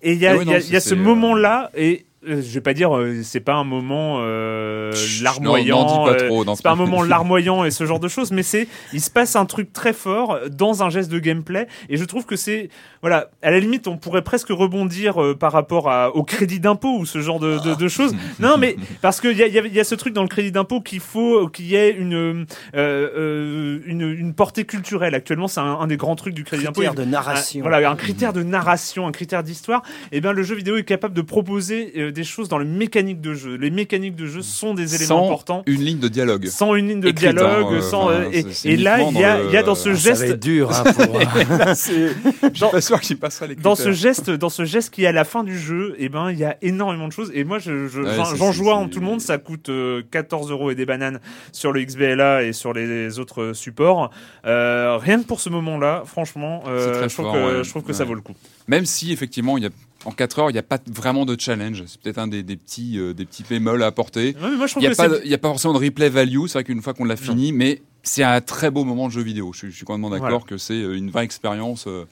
et il y a, Ah ouais, y a- y ce c'est, moment-là et euh, je vais pas dire euh, c'est pas un moment euh, larmoyant pas euh, trop dans c'est pas un ce- (laughs) moment larmoyant et ce genre de choses mais c'est il se passe un truc très fort dans un geste de gameplay et je trouve que c'est voilà à la limite on pourrait presque rebondir euh, par rapport à, au crédit d'impôt ou ce genre de, de, de choses. (laughs) Non mais parce qu'il y a, il y, a, il y a ce truc dans le crédit d'impôt qu'il faut qu'il y ait une, euh, euh, une une portée culturelle. Actuellement c'est un, un des grands trucs du crédit d'impôt. Critère de un- narration. voilà, un critère de narration, un critère d'histoire, et bien le jeu vidéo est capable de proposer euh, des choses dans les mécaniques de jeu. Les mécaniques de jeu sont des éléments Sans importants. une ligne de dialogue. Sans une ligne de Écrite, dialogue, hein, euh, sans, enfin, euh, et, là il y a, y dans dans ce Ah, Ça va geste, être dur hein, (laughs) pour. Là, c'est- Je suis pas sûr qu'il passerait les dans ce geste, dans ce geste qui est à la fin du jeu, et ben il y a énormément de choses. Et moi, je, je- Ouais, j'en- j'en joue en tout le monde, ça coûte euh, 14 euros et des bananes sur le XBLA et sur les autres supports. Euh, rien que pour ce moment-là, franchement, euh, je trouve fort, que, ouais. je trouve que ça vaut le coup. Même si effectivement, il y a en 4 heures, il n'y a pas vraiment de challenge. C'est peut-être un des, des petits euh, des petits bémols à apporter. Il n'y a, pas forcément de replay value. C'est vrai qu'une fois qu'on l'a fini, mais c'est un très beau moment de jeu vidéo. Je, suis- je suis complètement d'accord Voilà. que c'est euh, une vraie expérience. euh,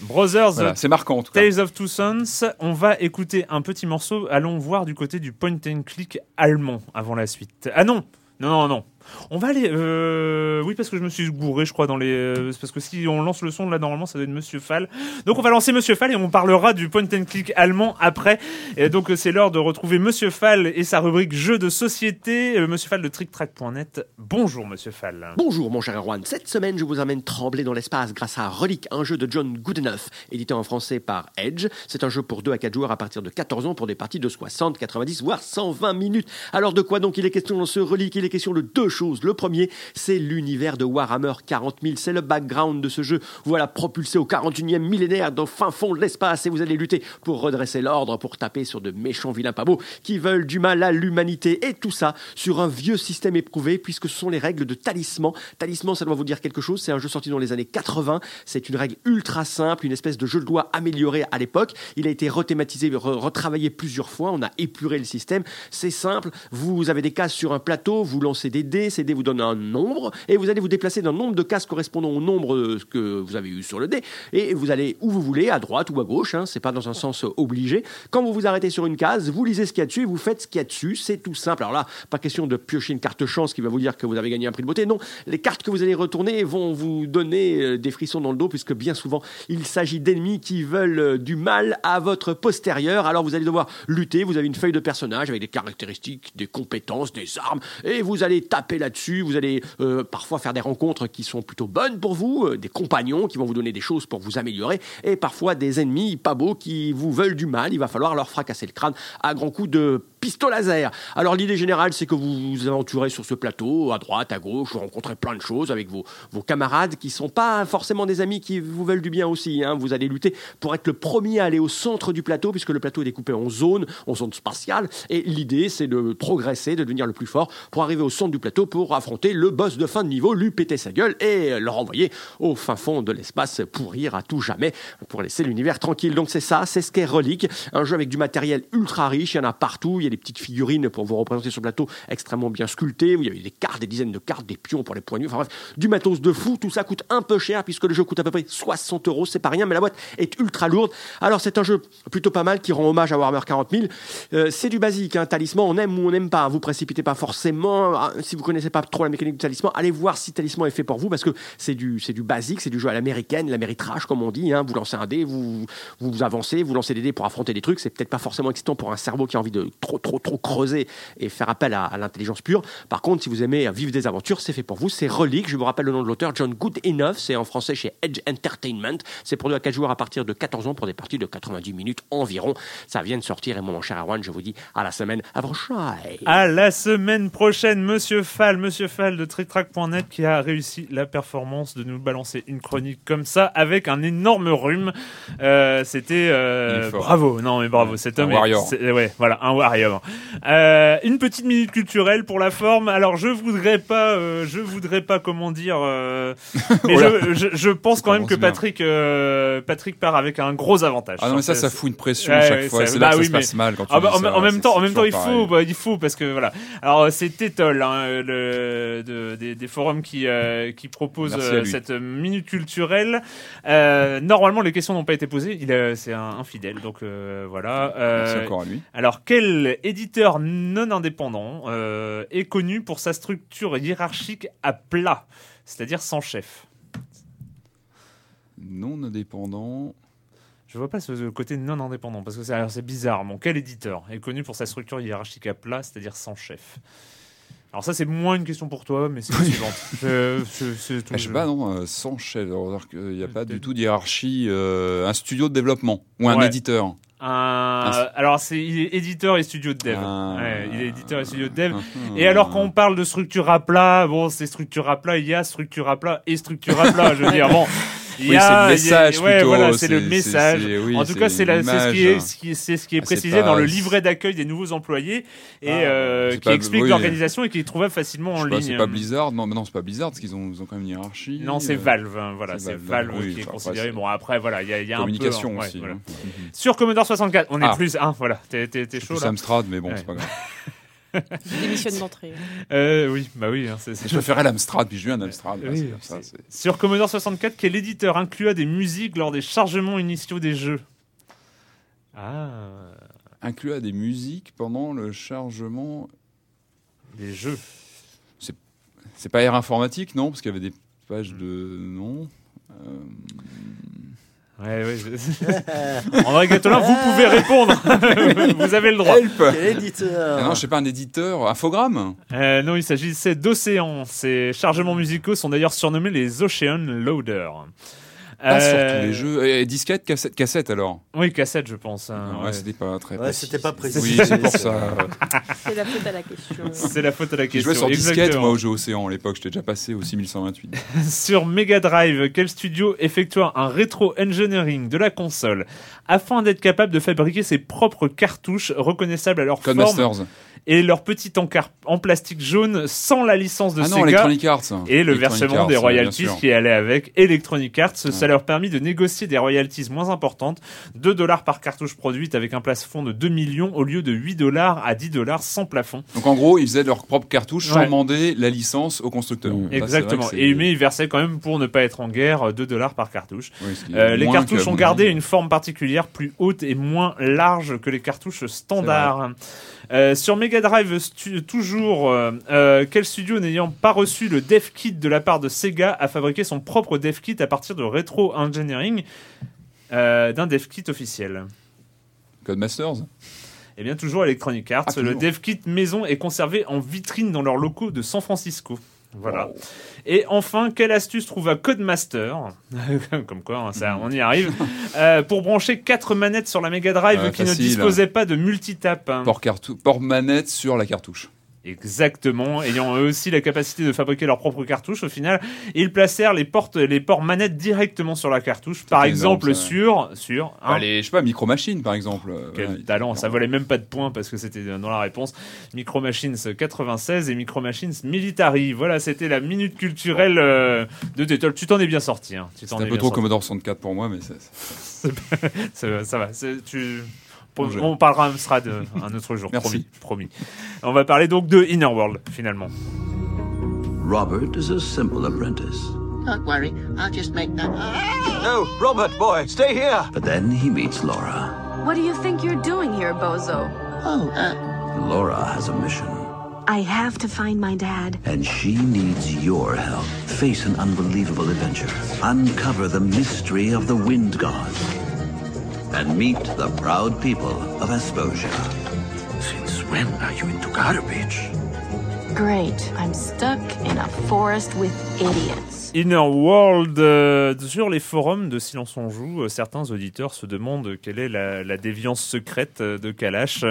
Brothers, voilà, c'est marquant en tout cas. Tales of Two Sons. On va écouter un petit morceau. Allons voir du côté du point and click allemand avant la suite. Ah non, non, non, non. On va aller. euh, Oui, parce que je me suis gouré, je crois, dans les. euh, Parce que si on lance le son là, normalement, ça doit être Monsieur Fall. Donc, on va lancer Monsieur Fall et on parlera du point and click allemand après. Et donc, euh, c'est l'heure de retrouver Monsieur Fall et sa rubrique jeux de société. Monsieur Fall de TrickTrack.net. Bonjour, Monsieur Fall. Bonjour mon cher Erwan, cette semaine je vous amène trembler dans l'espace grâce à Relic, un jeu de John Goodenough, édité en français par Edge. C'est un jeu pour 2 à 4 joueurs à partir de 14 ans pour des parties de 60, 90 voire 120 minutes. Alors de quoi donc il est question dans ce Relic? Il est question de deux choses. Le premier, c'est l'univers de Warhammer 40 000, c'est le background de ce jeu. Voilà propulsé au 41e millénaire dans fin fond de l'espace et vous allez lutter pour redresser l'ordre, pour taper sur de méchants vilains beaux qui veulent du mal à l'humanité et tout ça sur un vieux système éprouvé puisque ce sont les règles de talisman. Talisman, ça doit vous dire quelque chose, c'est un jeu sorti dans les années 80, c'est une règle ultra simple, une espèce de jeu de loi amélioré à l'époque. Il a été rethématisé, re- retravaillé plusieurs fois, on a épuré le système. C'est simple, vous avez des cases sur un plateau, vous lancez des dés, dés. Ces dés vous donnent un nombre et vous allez vous déplacer d'un nombre de cases correspondant au nombre euh, que vous avez eu sur le dé et vous allez où vous voulez, à droite ou à gauche. Hein, c'est pas dans un sens obligé. Quand vous vous arrêtez sur une case, vous lisez ce qu'il y a dessus et vous faites ce qu'il y a dessus. C'est tout simple. Alors là, pas question de piocher une carte chance qui va vous dire que vous avez gagné un prix de beauté. Non, les cartes que vous allez retourner vont vous donner euh, des frissons dans le dos puisque bien souvent il s'agit d'ennemis qui veulent euh, du mal à votre postérieur. Alors vous allez devoir lutter. Vous avez une feuille de personnage avec des caractéristiques, des compétences, des armes et vous allez taper là-dessus. Vous allez euh, parfois faire des rencontres qui sont plutôt bonnes pour vous, euh, des compagnons qui vont vous donner des choses pour vous améliorer et parfois des ennemis pas beaux qui vous veulent du mal. Il va falloir leur fracasser le crâne à grands coups de pistolet laser. Alors l'idée générale, c'est que vous vous aventurez sur ce plateau, à droite, à gauche, vous rencontrez plein de choses avec vos, camarades qui sont pas forcément des amis qui vous veulent du bien aussi. hein. Vous allez lutter pour être le premier à aller au centre du plateau, puisque le plateau est découpé en zones, en zones spatiales. Et l'idée, c'est de progresser, de devenir le plus fort pour arriver au centre du plateau pour affronter le boss de fin de niveau, lui péter sa gueule et le renvoyer au fin fond de l'espace pour rire à tout jamais, pour laisser l'univers tranquille. Donc c'est ça, c'est ce qu'est Relic, un jeu avec du matériel ultra riche, il y en a partout, il y a des petites figurines pour vous représenter sur le plateau extrêmement bien sculptées, il y a des cartes, des dizaines de cartes, des pions pour les poignets, enfin bref, du matos de fou, tout ça coûte un peu cher puisque le jeu coûte à peu près 60 euros, c'est pas rien, mais la boîte est ultra lourde. Alors c'est un jeu plutôt pas mal qui rend hommage à Warhammer 40 000. Euh, c'est du basique, un talisman, on aime ou on n'aime pas, vous précipitez pas forcément, Ah, si vous connaissez pas trop la mécanique du talisman, allez voir si talisman est fait pour vous parce que c'est du, c'est du basique, c'est du jeu à l'américaine, l'améritrage comme on dit, hein. vous lancez un dé, vous, vous avancez, vous lancez des dés pour affronter des trucs, c'est peut-être pas forcément excitant pour un cerveau qui a envie de trop trop creuser et faire appel à, à l'intelligence pure. Par contre, si vous aimez vivre des aventures, c'est fait pour vous, c'est Relic, je vous rappelle le nom de l'auteur, John Good Enough, c'est en français chez Edge Entertainment, c'est pour 2 à 4 joueurs à partir de 14 ans pour des parties de 90 minutes environ. Ça vient de sortir et moi mon cher Erwan, je vous dis à la semaine avant À la semaine prochaine, Monsieur Fall, Monsieur Fall de TrickTrack.net qui a réussi la performance de nous balancer une chronique comme ça avec un énorme rhume. Euh, C'était euh, est bravo, non mais bravo, cet un homme. est- warrior. c'est- Ouais, voilà, un warrior. Euh, une petite minute culturelle pour la forme. Alors je voudrais pas, euh, je voudrais pas comment dire, euh, (laughs) mais Oh je, je, je pense quand même que. Patrick, Patrick part avec un gros avantage. Ah non, mais ça, ça fout une pression à chaque fois. C'est bah là que ça se passe mal quand Ah bah, dis en, même temps, en même temps, il faut, bah, il faut parce que voilà. Alors c'est Tétol, hein, le, des, forums qui qui lui. cette minute culturelle. Normalement, les questions n'ont pas été posées. Il est- c'est un infidèle, donc voilà. Merci encore à lui. alors, quel éditeur non indépendant euh, est connu pour sa structure hiérarchique à plat, c'est-à-dire sans chef Non indépendant. Je vois pas ce côté non indépendant parce que c'est bizarre. Bon, quel éditeur est connu pour sa structure hiérarchique à plat, c'est-à-dire sans chef? Alors ça c'est moins une question pour toi, mais c'est la suivante. (laughs) Je, je- c'est tout. Ah, je sais pas, non, euh, sans chef. Il n'y a pas du tout d'hierarchie. euh, un studio de développement ou un Ouais. éditeur. Un- Un- alors c'est il est éditeur et studio de dev. Ah. Ouais, il est éditeur et studio de dev. Ah, (laughs) Et alors quand on parle de structure à plat, bon c'est structure à plat, il y a structure à plat et structure à plat. je veux dire bon. Oui, c'est le message ouais, plutôt, voilà, c'est le message. oui, en tout cas, c'est ce qui est, l'image. ce qui est, c'est ce qui est Ah, précisé pas- dans le livret d'accueil des nouveaux employés et Ah, euh, qui pas- explique oui. l'organisation et qui est trouvable facilement en ligne. C'est pas Blizzard, non, mais non, c'est pas Blizzard parce qu'ils ont, quand même une hiérarchie. Non, c'est euh, Valve. hein, voilà, c'est Valve, Valve, oui, qui est considéré. Bon, après, voilà, il y a, y a un peu. Communication aussi. hein. Sur Commodore 64, on est Ah. plus. Hein, voilà, t'es, chaud là. Amstrad, mais bon, c'est pas grave. (laughs) Je démissionne d'entrée. Euh, oui, bah oui. hein, Je préférais l'Amstrad, puis là, Oui, comme ça, c'est- c'est- Sur Commodore 64, quel éditeur inclua des musiques lors des chargements initiaux des jeux? Ah, Inclus à des musiques pendant le chargement. des jeux. C'est pas Air Informatique, non? Parce qu'il y avait des pages de. Non? Euh, Ouais, ouais. je- (laughs) André Gatolin, vous pouvez répondre. (laughs) vous avez le droit. Quel éditeur Ah non, je sais pas, un éditeur. Infogramme Euh, non, il s'agissait d'Océan. Ces chargements musicaux sont d'ailleurs surnommés les Ocean Loader. Pas sur Euh, tous les jeux. Et disquette, cassette, cassette alors Oui, cassette, je pense. hein, Ouais, ouais. c'était pas très Ouais, précis. c'était pas précis. Oui, c'est pour ça. C'est la faute à la question. C'est la faute à la Je question. jouais sur disquette, Exactement. moi, au jeu Océan à l'époque. J'étais déjà passé au 6128. (laughs) Sur Mega Drive, quel studio effectua un rétro-engineering de la console afin d'être capable de fabriquer ses propres cartouches reconnaissables à leur forme Codemasters. Et leur petit encart en plastique jaune sans la licence de Ah non, Sega. Electronic Arts. Et le Electronic versement Arts, des royalties qui allait avec Electronic Arts, ça leur permis de négocier des royalties moins importantes, 2 dollars par cartouche produite avec un plafond de 2 millions au lieu de 8 dollars à 10 dollars sans plafond. Donc en gros, ils faisaient leur propre cartouche sans Ouais. demander la licence au constructeur. Mm. Exactement. Et mais ils versaient quand même pour ne pas être en guerre 2 dollars par cartouche. Oui, Euh, les cartouches ont gardé une forme particulière, plus haute et moins large que les cartouches standards. Euh, sur Mega Drive, toujours, euh, euh, quel studio n'ayant pas reçu le dev kit de la part de Sega a fabriqué son propre dev kit à partir de Retro Engineering euh, d'un dev kit officiel? Codemasters. Eh bien, toujours Electronic Arts. Ah, toujours. le dev kit maison est conservé en vitrine dans leurs locaux de San Francisco. Voilà. Et enfin, quelle astuce trouva Codemaster (laughs) Comme quoi, hein, ça, on y arrive. (laughs) euh, pour brancher quatre manettes sur la Mega Drive Ouais, qui ne disposait pas de multitap. hein. Port manette sur la cartouche. Exactement, ayant eux aussi la capacité de fabriquer leurs propres cartouches au final, ils placèrent les portes, les ports manettes directement sur la cartouche, par exemple ça, sur, sur un Allez, je sais pas, Micro Machine par exemple. Euh, Quel voilà, talent, ça valait même pas de points parce que c'était dans la réponse. Micro Machines 96 et Micro Machines Military. Voilà, c'était la minute culturelle euh, de Tétol. Tu t'en es bien sorti. Hein. Tu t'en C'est un peu trop sorti. Commodore 64 pour moi, mais c'est- Ça, ça (laughs) va. Tu... On parlera Amstrad un autre jour, (laughs) Merci. promis, promis. On va parler donc de Inner World finalement. Robert is a simple apprentice. Don't worry, I'll just make that. No, Robert, boy, stay here. But then he meets Laura. What do you think you're doing here, Bozo? Oh, uh, Laura has a mission, I have to find my dad. and she needs your help. Face an unbelievable adventure. Uncover the mystery of the Wind God. And meet the proud people of Asposia. Since when are you into garbage? Great. I'm stuck in a forest with idiots. Inner World, euh, sur les forums de Silence on Joue, euh, certains auditeurs se demandent quelle est la, la déviance secrète euh, de Kalash.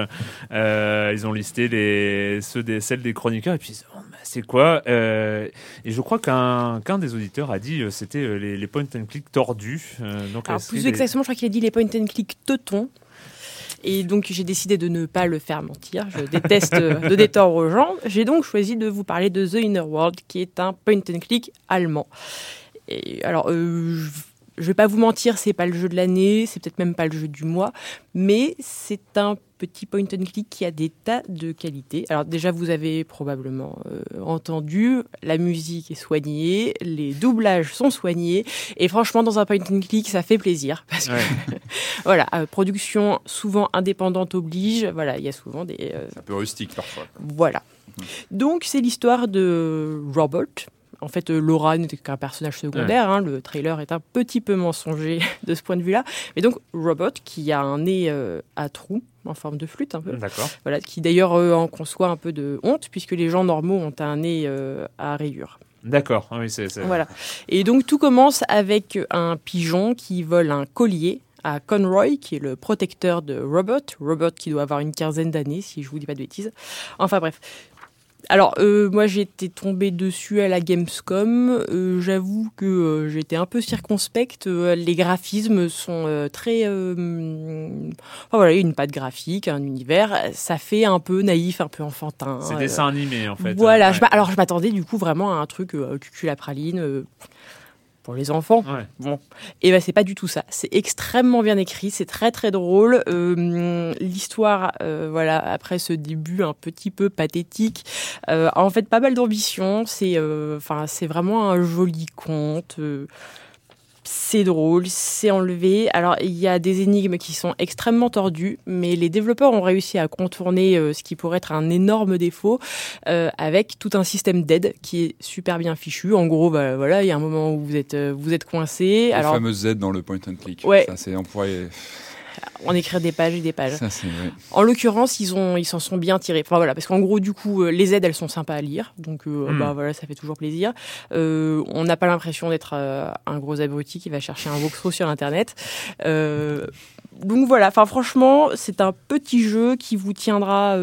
Euh, ils ont listé les, ceux des, celles des chroniqueurs et puis ils se demandent, bah, c'est quoi Euh, Et je crois qu'un qu'un des auditeurs a dit c'était les, les point and click tordus. Euh, donc, Alors, plus exactement, je crois qu'il a dit les point and click teutons. Et donc, j'ai décidé de ne pas le faire mentir. Je déteste euh, donner tort aux gens. J'ai donc choisi de vous parler de The Inner World, qui est un point and click allemand. Alors, euh, je- je vais pas vous mentir, c'est pas le jeu de l'année, c'est peut-être même pas le jeu du mois, mais c'est un petit point and click qui a des tas de qualités. Alors déjà, vous avez probablement euh, entendu, la musique est soignée, les doublages sont soignés, et franchement, dans un point and click, ça fait plaisir. (laughs) Parce que, Ouais. (laughs) voilà, euh, production souvent indépendante oblige, voilà, il y a souvent des... euh, un peu rustique parfois. voilà. Donc, c'est l'histoire de Robert. En fait, euh, Laura n'était qu'un personnage secondaire. hein. le trailer est un petit peu mensonger (laughs) de ce point de vue-là. Mais donc, Robert, qui a un nez euh, à trous, en forme de flûte un peu. D'accord. Voilà, qui d'ailleurs euh, en conçoit un peu de honte, puisque les gens normaux ont un nez euh, à rayures. D'accord. Ah Oui, c'est. Voilà. Et donc, tout commence avec un pigeon qui vole un collier à Conroy, qui est le protecteur de Robert. Robert qui doit avoir une quinzaine d'années, si je vous dis pas de bêtises. Enfin bref. Alors, euh, moi, été tombée dessus à la Gamescom. Euh, J'avoue que euh, j'étais un peu circonspecte. Euh, les graphismes sont euh, très... euh, Enfin voilà, il y a une patte graphique, un univers. Ça fait un peu naïf, un peu enfantin. C'est dessin animé en fait. voilà, Ouais. je m'a- alors je m'attendais du coup vraiment à un truc euh, cucul à praline euh, pour les enfants. Ouais. Bon, et ben c'est pas du tout ça. C'est extrêmement bien écrit, c'est très très drôle. Euh, L'histoire, euh, voilà, après ce début un petit peu pathétique, euh, a en fait pas mal d'ambition. C'est, enfin, c'est vraiment un joli conte. C'est drôle, c'est enlevé. Alors, il y a des énigmes qui sont extrêmement tordues, mais les développeurs ont réussi à contourner euh, ce qui pourrait être un énorme défaut euh, avec tout un système d'aide qui est super bien fichu. En gros, bah, voilà, il y a un moment où vous êtes, euh, vous êtes coincé. La Alors, fameuse Z dans le point and click. Ouais. Ça, c'est employé. On écrit des pages et des pages. Ça. En l'occurrence, ils ont, ils s'en sont bien tirés. Enfin voilà, parce qu'en gros, du coup, euh, les aides, elles sont sympas à lire, donc euh, Mm. bah voilà, ça fait toujours plaisir. Euh, on n'a pas l'impression d'être euh, un gros abruti qui va chercher un walkthrough sur Internet. Euh, donc voilà, enfin franchement, c'est un petit jeu qui vous tiendra.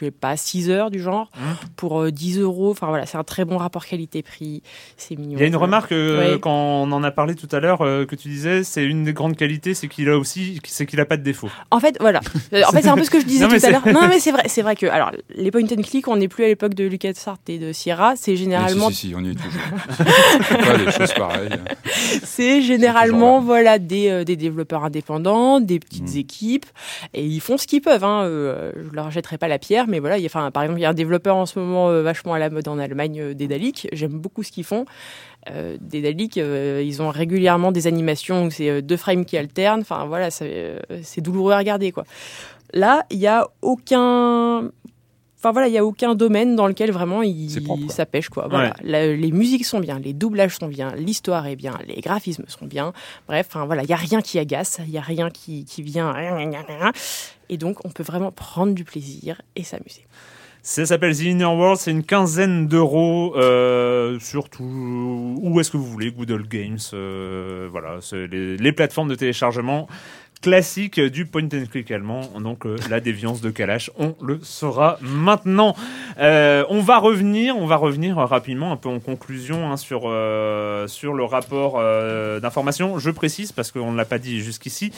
Je sais pas, 6 heures du genre, Mmh. pour euh, 10 euros. Enfin voilà, c'est un très bon rapport qualité-prix. C'est mignon. Il y a une remarque euh, Ouais. quand on en a parlé tout à l'heure euh, que tu disais, c'est une des grandes qualités, c'est qu'il a aussi, c'est qu'il a pas de défaut. En fait, voilà. (laughs) Euh, En fait, c'est un peu ce que je disais Non, tout à l'heure. Non, (laughs) mais c'est vrai, c'est vrai que alors les point and click, on n'est plus à l'époque de LucasArts et de Sierra. C'est généralement, Si, si, si, on y est toujours. C'est (laughs) pas des choses pareilles. c'est généralement voilà des, euh, des développeurs indépendants, des petites Mm. équipes, et ils font ce qu'ils peuvent. Hein. Euh, je leur jetterai pas la pierre, mais voilà. Enfin, par exemple, il y a un développeur en ce moment euh, vachement à la mode en Allemagne, euh, Dedalic. J'aime beaucoup ce qu'ils font. Euh, euh, ils ont régulièrement des animations où c'est euh, deux frames qui alternent. Enfin voilà, c'est douloureux à regarder quoi. Là, il y a aucun Enfin voilà, il y a aucun domaine dans lequel vraiment il, propre, ça pêche quoi. Voilà, La- les musiques sont bien, les doublages sont bien, l'histoire est bien, les graphismes sont bien. Bref, enfin voilà, il y a rien qui agace, il y a rien qui, qui vient. Et donc on peut vraiment prendre du plaisir et s'amuser. Ça s'appelle The Inner World, c'est une quinzaine d'euros euh, sur tout. Où est-ce que vous voulez, Google Games, euh, voilà, les plateformes de téléchargement classiques du point and click allemand. Donc euh, la déviance de Kalash, on le saura maintenant. Euh, on va revenir, on va revenir rapidement, un peu en conclusion hein, sur euh, sur le rapport d'information. Je précise parce qu'on ne l'a pas dit jusqu'ici,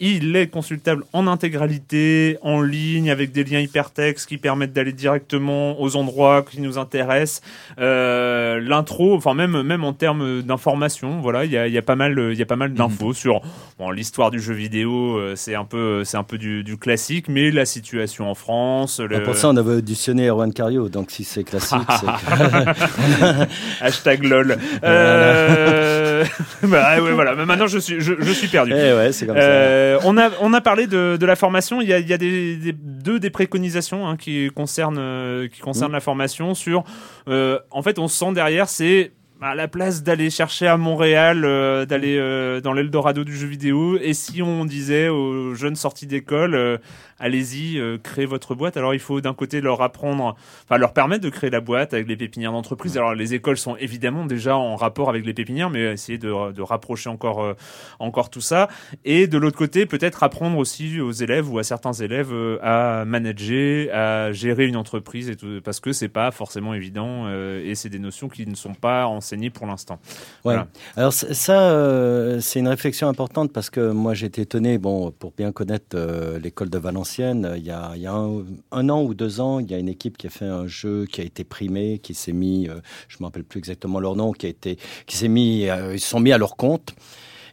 il est consultable en intégralité, en ligne, avec des liens hypertextes qui permettent d'aller directement aux endroits qui nous intéressent. L'intro, enfin même même en termes d'information, voilà, il y a, il y a pas mal, il y a pas mal d'infos sur bon, l'histoire du jeu vidéo. Euh, C'est un peu, c'est un peu du, du classique, mais la situation en France. Le... Ah, Pour ça, on avait auditionné Erwan Cario, donc si c'est classique, c'est (laughs) (laughs) Hashtag lol. Euh... (laughs) bah ouais, voilà. Mais maintenant, je suis, je, je suis perdu. Eh ouais, c'est comme Euh, on a on a parlé de, de la formation. Il y a, il y a des, des- deux des préconisations hein, qui concernent qui concernent Mm. la formation sur. euh, en fait, on se sent derrière, c'est à la place d'aller chercher à Montréal, euh, d'aller euh, dans l'Eldorado du jeu vidéo. Et si on disait aux jeunes sortis d'école, euh, allez-y, euh, créez votre boîte. Alors il faut d'un côté leur apprendre, enfin leur permettre de créer la boîte avec les pépinières d'entreprise. Alors les écoles sont évidemment déjà en rapport avec les pépinières, mais essayer de, de rapprocher encore euh, encore tout ça. Et de l'autre côté, peut-être apprendre aussi aux élèves ou à certains élèves euh, à manager, à gérer une entreprise et tout, parce que c'est pas forcément évident euh, et c'est des notions qui ne sont pas enseignées pour l'instant. Ouais. Voilà. Alors ça, c'est une réflexion importante parce que moi été étonné, bon, pour bien connaître l'école de Valenciennes, il y a, un, an ou deux ans, il y a une équipe qui a fait un jeu qui a été primé, qui s'est mis, euh, je me rappelle plus exactement leur nom, qui a été, qui s'est mis, euh, ils sont mis à leur compte.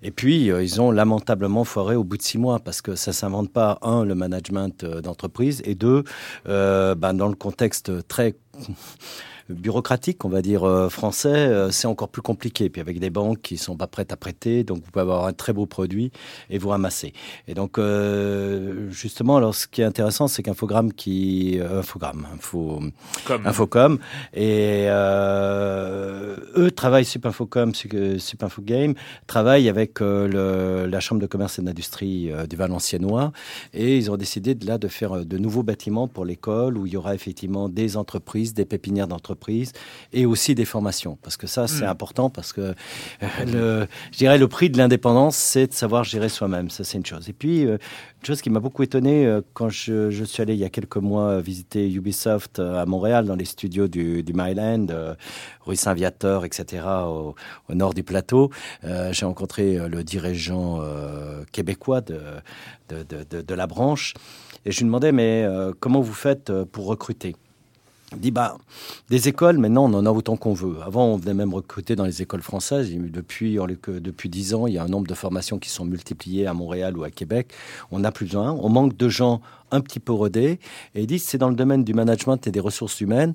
Et puis, euh, ils ont lamentablement foiré au bout de six mois parce que ça s'invente pas, un, le management d'entreprise, et deux, ben, dans le contexte très bureaucratique, on va dire euh, français, euh, c'est encore plus compliqué. Puis avec des banques qui sont pas prêtes à prêter, donc vous pouvez avoir un très beau produit et vous ramasser. Et donc euh, justement, alors ce qui est intéressant, c'est qu'Infogramme qui Infogramme, Info, Comme Infocom et eux travaillent Supinfocom, Sup- Supinfogame travaillent avec le, la chambre de commerce et d'industrie du Valenciennois et ils ont décidé de là de faire de nouveaux bâtiments pour l'école où il y aura effectivement des entreprises, des pépinières d'entreprises et aussi des formations parce que ça c'est Mm. important parce que euh, le, je dirais le prix de l'indépendance c'est de savoir gérer soi-même ça c'est une chose et puis euh, une chose qui m'a beaucoup étonné euh, quand je, je suis allé il y a quelques mois visiter Ubisoft à Montréal dans les studios du, du Maryland, euh, rue Saint-Viateur, etc., au, au nord du plateau. J'ai rencontré le dirigeant québécois de, de, de, de, de la branche et je lui demandais mais comment vous faites pour recruter? Dit bah des écoles maintenant on en a autant qu'on veut. Avant on venait même recruter dans les écoles françaises. Depuis depuis dix ans il y a un nombre de formations qui sont multipliées à Montréal ou à Québec. On n'a plus besoin. On manque de gens un petit peu rodés. Et ils c'est dans le domaine du management et des ressources humaines.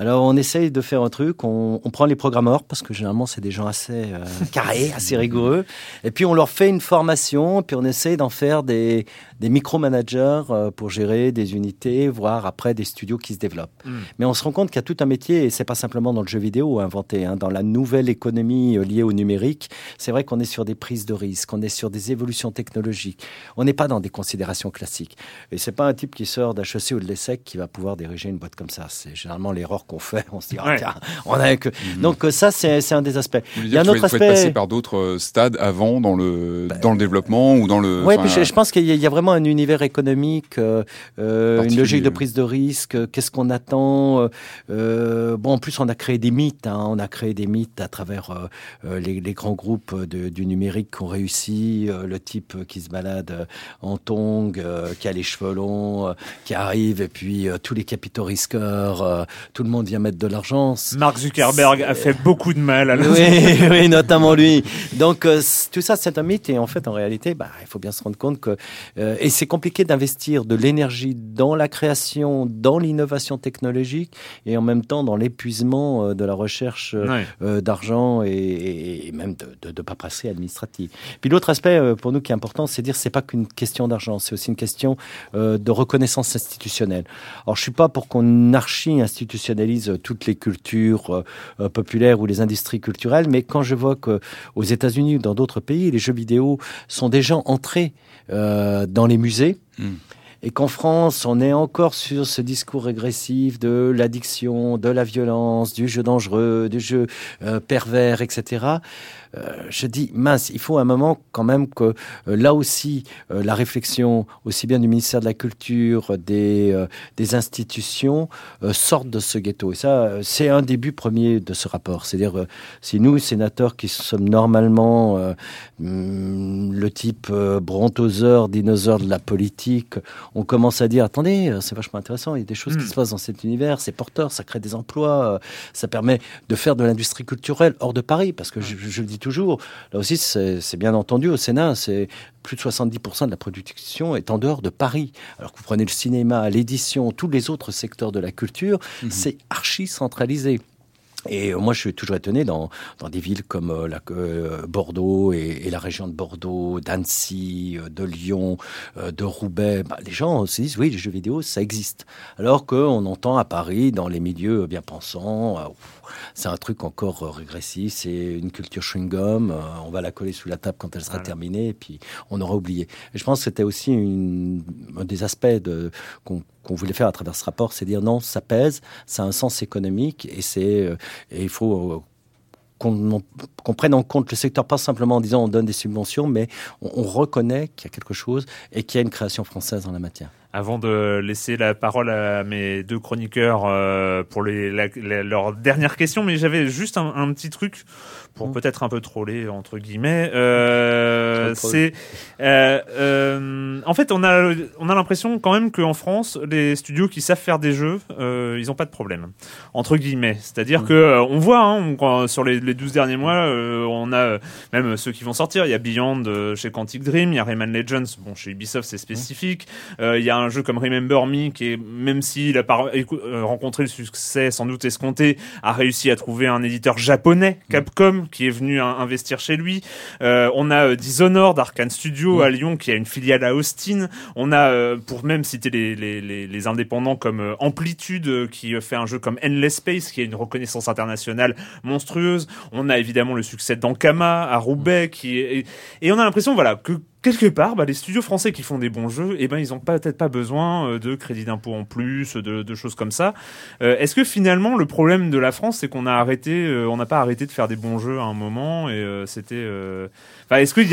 Alors on essaye de faire un truc. On, on prend les programmeurs parce que généralement c'est des gens assez euh, (laughs) carrés, assez rigoureux. Et puis on leur fait une formation. Puis on essaye d'en faire des des micro-managers euh, pour gérer des unités, voire après des studios qui se développent. Mm. Mais on se rend compte qu'il y a tout un métier, et c'est pas simplement dans le jeu vidéo inventé, hein, dans la nouvelle économie euh, liée au numérique. C'est vrai qu'on est sur des prises de risques, on est sur des évolutions technologiques. On n'est pas dans des considérations classiques. Et c'est pas un type qui sort d'HEC ou de l'ESSEC qui va pouvoir diriger une boîte comme ça. C'est généralement l'erreur qu'on fait. On se dit, ah, tiens, on a que. Mhm. Donc ça, c'est un des aspects. Il y a un autre aspect. Passer par d'autres euh, stades avant dans le bah, dans le développement ou dans le. Oui, je, je, pense qu'il y, a vraiment un univers économique, euh, euh une logique de prise de risque. Qu'est-ce qu'on attend euh, Bon, en plus, on a créé des mythes. Hein, on a créé des mythes à travers les, les, grands groupes de, du numérique qui ont réussi. le type qui se balade en tong, qui a les cheveux longs, qui arrive et puis tous les capitaux risqueurs, tout le monde vient mettre de l'argent. Mark Zuckerberg a fait beaucoup de mal à la oui, (laughs) oui, notamment lui. Donc euh, tout ça, c'est un mythe et en fait, en réalité, bah, il faut bien se rendre compte que euh, et c'est compliqué d'investir de l'énergie dans la création, dans l'innovation technologique et en même temps dans l'épuisement euh, de la recherche d'argent et, et, même de, de, de paperasserie administrative. Puis l'autre aspect pour nous qui est important, c'est dire c'est pas qu'une question d'argent, c'est aussi une question de reconnaissance institutionnelle. Alors je suis pas pour qu'on archi-institutionnalise toutes les cultures populaires ou les industries culturelles, mais quand je vois que aux États-Unis ou dans d'autres pays, les jeux vidéo sont déjà entrés euh, dans les musées. Hmm. Et qu'en France, on est encore sur ce discours régressif de l'addiction, de la violence, du jeu dangereux, du jeu euh, pervers, etc. Euh, je dis, mince, il faut un moment quand même que euh, là aussi, euh, la réflexion, aussi bien du ministère de la Culture, des, des institutions, sorte de ce ghetto. Et ça, c'est un début premier de ce rapport. C'est-à-dire, si nous, sénateurs, qui sommes normalement hmm, le type brontoseur, dinosaure de la politique, on commence à dire, attendez, c'est vachement intéressant, il y a des choses qui hmm. se passent dans cet univers, c'est porteur, ça crée des emplois, ça permet de faire de l'industrie culturelle hors de Paris, parce que je, je le dis toujours. Là aussi, c'est bien entendu au Sénat, c'est plus de 70% de la production est en dehors de Paris. Alors que vous prenez le cinéma, l'édition, tous les autres secteurs de la culture, mhm. c'est archi centralisé. Et moi, je suis toujours étonné dans, dans des villes comme euh, la, euh, Bordeaux et, la région de Bordeaux, d'Annecy, euh, de Lyon, de Roubaix. Bah, les gens se disent, oui, les jeux vidéo, ça existe. Alors qu'on entend à Paris, dans les milieux bien pensants, c'est un truc encore euh, régressif, c'est une culture chewing-gum, euh, on va la coller sous la table quand elle sera terminée, et puis on aura oublié. Et je pense que c'était aussi une, un des aspects de, qu'on voulait faire à travers ce rapport, c'est dire non, ça pèse, ça a un sens économique, et, c'est, euh, et il faut qu'on prenne en compte le secteur, pas simplement en disant on donne des subventions, mais on, on reconnaît qu'il y a quelque chose et qu'il y a une création française en la matière avant de laisser la parole à mes deux chroniqueurs euh, pour les, la, leur dernière question, mais j'avais juste un, un, petit truc pour mmh. peut-être un peu troller entre guillemets. Euh, c'est euh, en fait on a on a l'impression quand même qu'en France les studios qui savent faire des jeux ils ont pas de problème entre guillemets. C'est-à-dire mmh. que on voit hein, sur les, les 12 derniers mois on a même ceux qui vont sortir. Il y a Beyond chez Quantic Dream, il y a Rayman Legends bon chez Ubisoft c'est spécifique. Mmh. il y a un jeu comme Remember Me qui est, même s'il a euh, rencontré le succès sans doute escompté, a réussi à trouver un éditeur japonais, mm. Capcom, qui est venu investir chez lui. Euh, on a euh, Dishonored, Arkane Studio mm. à Lyon, qui a une filiale à Austin. On a, pour même citer les, les, les, les indépendants comme Amplitude, qui fait un jeu comme Endless Space, qui a une reconnaissance internationale monstrueuse. On a évidemment le succès d'Ankama à Roubaix, qui est, et on a l'impression, voilà, que quelque part, bah, les studios français qui font des bons jeux, eh ben, ils ont peut-être pas besoin euh, de crédit d'impôt en plus, de, choses comme ça. Euh, est-ce que finalement, le problème de la France, c'est qu'on a arrêté, euh, on n'a pas arrêté de faire des bons jeux à un moment et c'était. Est-ce qu'il.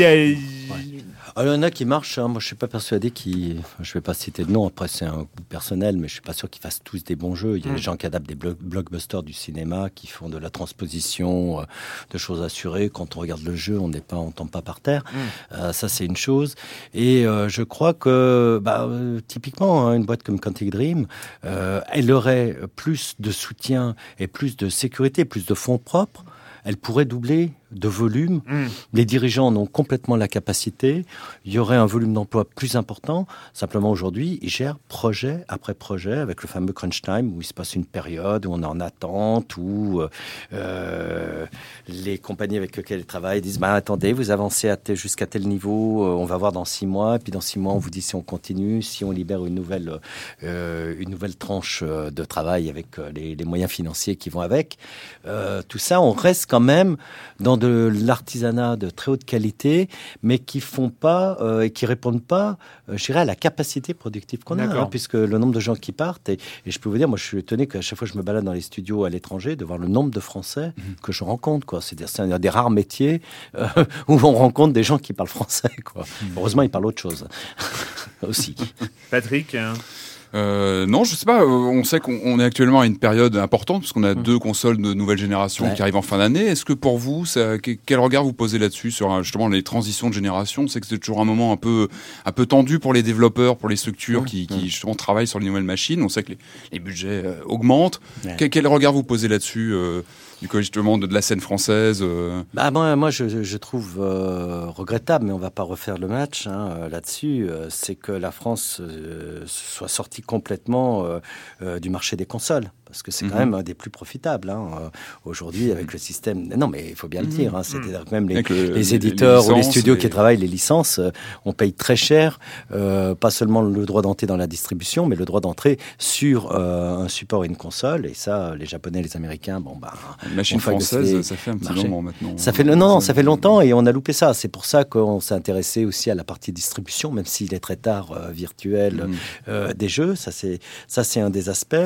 Alors, il y en a qui marchent. Hein. Moi, je suis pas persuadé qu'ils. je vais pas citer de nom. Après, c'est un coup personnel, mais je suis pas sûr qu'ils fassent tous des bons jeux. Il y a des hmm. gens qui adaptent des blockbusters du cinéma, qui font de la transposition de choses assurées. Quand on regarde le jeu, on n'est pas, on tombe pas par terre. Hmm. ça, c'est une chose. Et euh, je crois que, bah, euh, typiquement, hein, une boîte comme Quantic Dream, euh, elle aurait plus de soutien et plus de sécurité, plus de fonds propres. Elle pourrait doubler de volume. Mm. Les dirigeants en ont complètement la capacité. Il y aurait un volume d'emploi plus important. Simplement aujourd'hui, ils gèrent projet après projet avec le fameux crunch time où il se passe une période où on est en attente, où euh, les compagnies avec lesquelles ils travaillent disent bah, attendez, vous avancez jusqu'à tel niveau, euh, on va voir dans six mois. Et puis dans six mois, on vous dit si on continue, si on libère une nouvelle, euh, une nouvelle tranche euh, de travail avec les, les, moyens financiers qui vont avec. Euh, tout ça, on reste quand même dans de l'artisanat de très haute qualité, mais qui font pas euh, et qui répondent pas, euh, je dirais, à la capacité productive qu'on a, hein, puisque le nombre de gens qui partent, et, je peux vous dire, moi je suis étonné qu'à chaque fois que je me balade dans les studios à l'étranger, de voir le nombre de Français mhm. que je rencontre. Quoi. C'est, un des rares métiers euh, (laughs) où on rencontre des gens qui parlent français. Quoi. Mhm. Heureusement, ils parlent autre chose (laughs) aussi. Patrick hein. Euh, non, je sais pas. Euh, on sait qu'on est actuellement à une période importante puisqu'on a mm. deux consoles de nouvelle génération qui arrivent en fin d'année. Est-ce que pour vous, ça, quel regard vous posez là-dessus sur euh, justement les transitions de génération? C'est que c'est toujours un moment un peu un peu tendu pour les développeurs, pour les structures qui, qui justement travaillent sur les nouvelles machines. On sait que les, budgets augmentent. Quel, regard vous posez là-dessus du justement de, de, la scène française euh. bah, Moi, je, trouve euh, regrettable, mais on va pas refaire le match hein, euh, là-dessus, c'est que la France soit sortie complètement du marché des consoles parce que c'est quand mhm. même un des plus profitables hein, aujourd'hui avec le système. Non, mais il faut bien le dire. Hein, C'est-à-dire que même les, éditeurs ou les studios qui travaillent les licences, on paye très cher, pas seulement le droit d'entrée dans la distribution, mais le droit d'entrée sur un support et une console. Et ça, les Japonais, les Américains, bon bah machine française, ça fait un petit moment maintenant. Ça fait, non, ça fait longtemps et on a loupé ça. C'est pour ça qu'on s'est intéressé aussi à la partie distribution, même s'il est très tard euh, virtuel euh, des jeux. Ça, c'est ça, c'est un des aspects.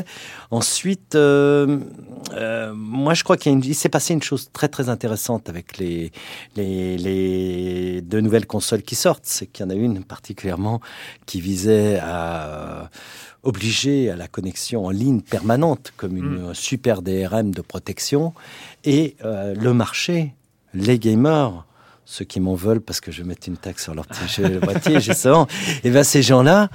Ensuite, euh, moi, je crois qu'il s'est passé une chose très très intéressante avec les, les, les deux nouvelles consoles qui sortent. C'est qu'il y en a une particulièrement qui visait à obligé à la connexion en ligne permanente comme une mm. super DRM de protection. Et euh, le marché, les gamers, ceux qui m'en veulent parce que je mets une taxe sur leur petit boîtier, (laughs) justement, et bien ces gens-là,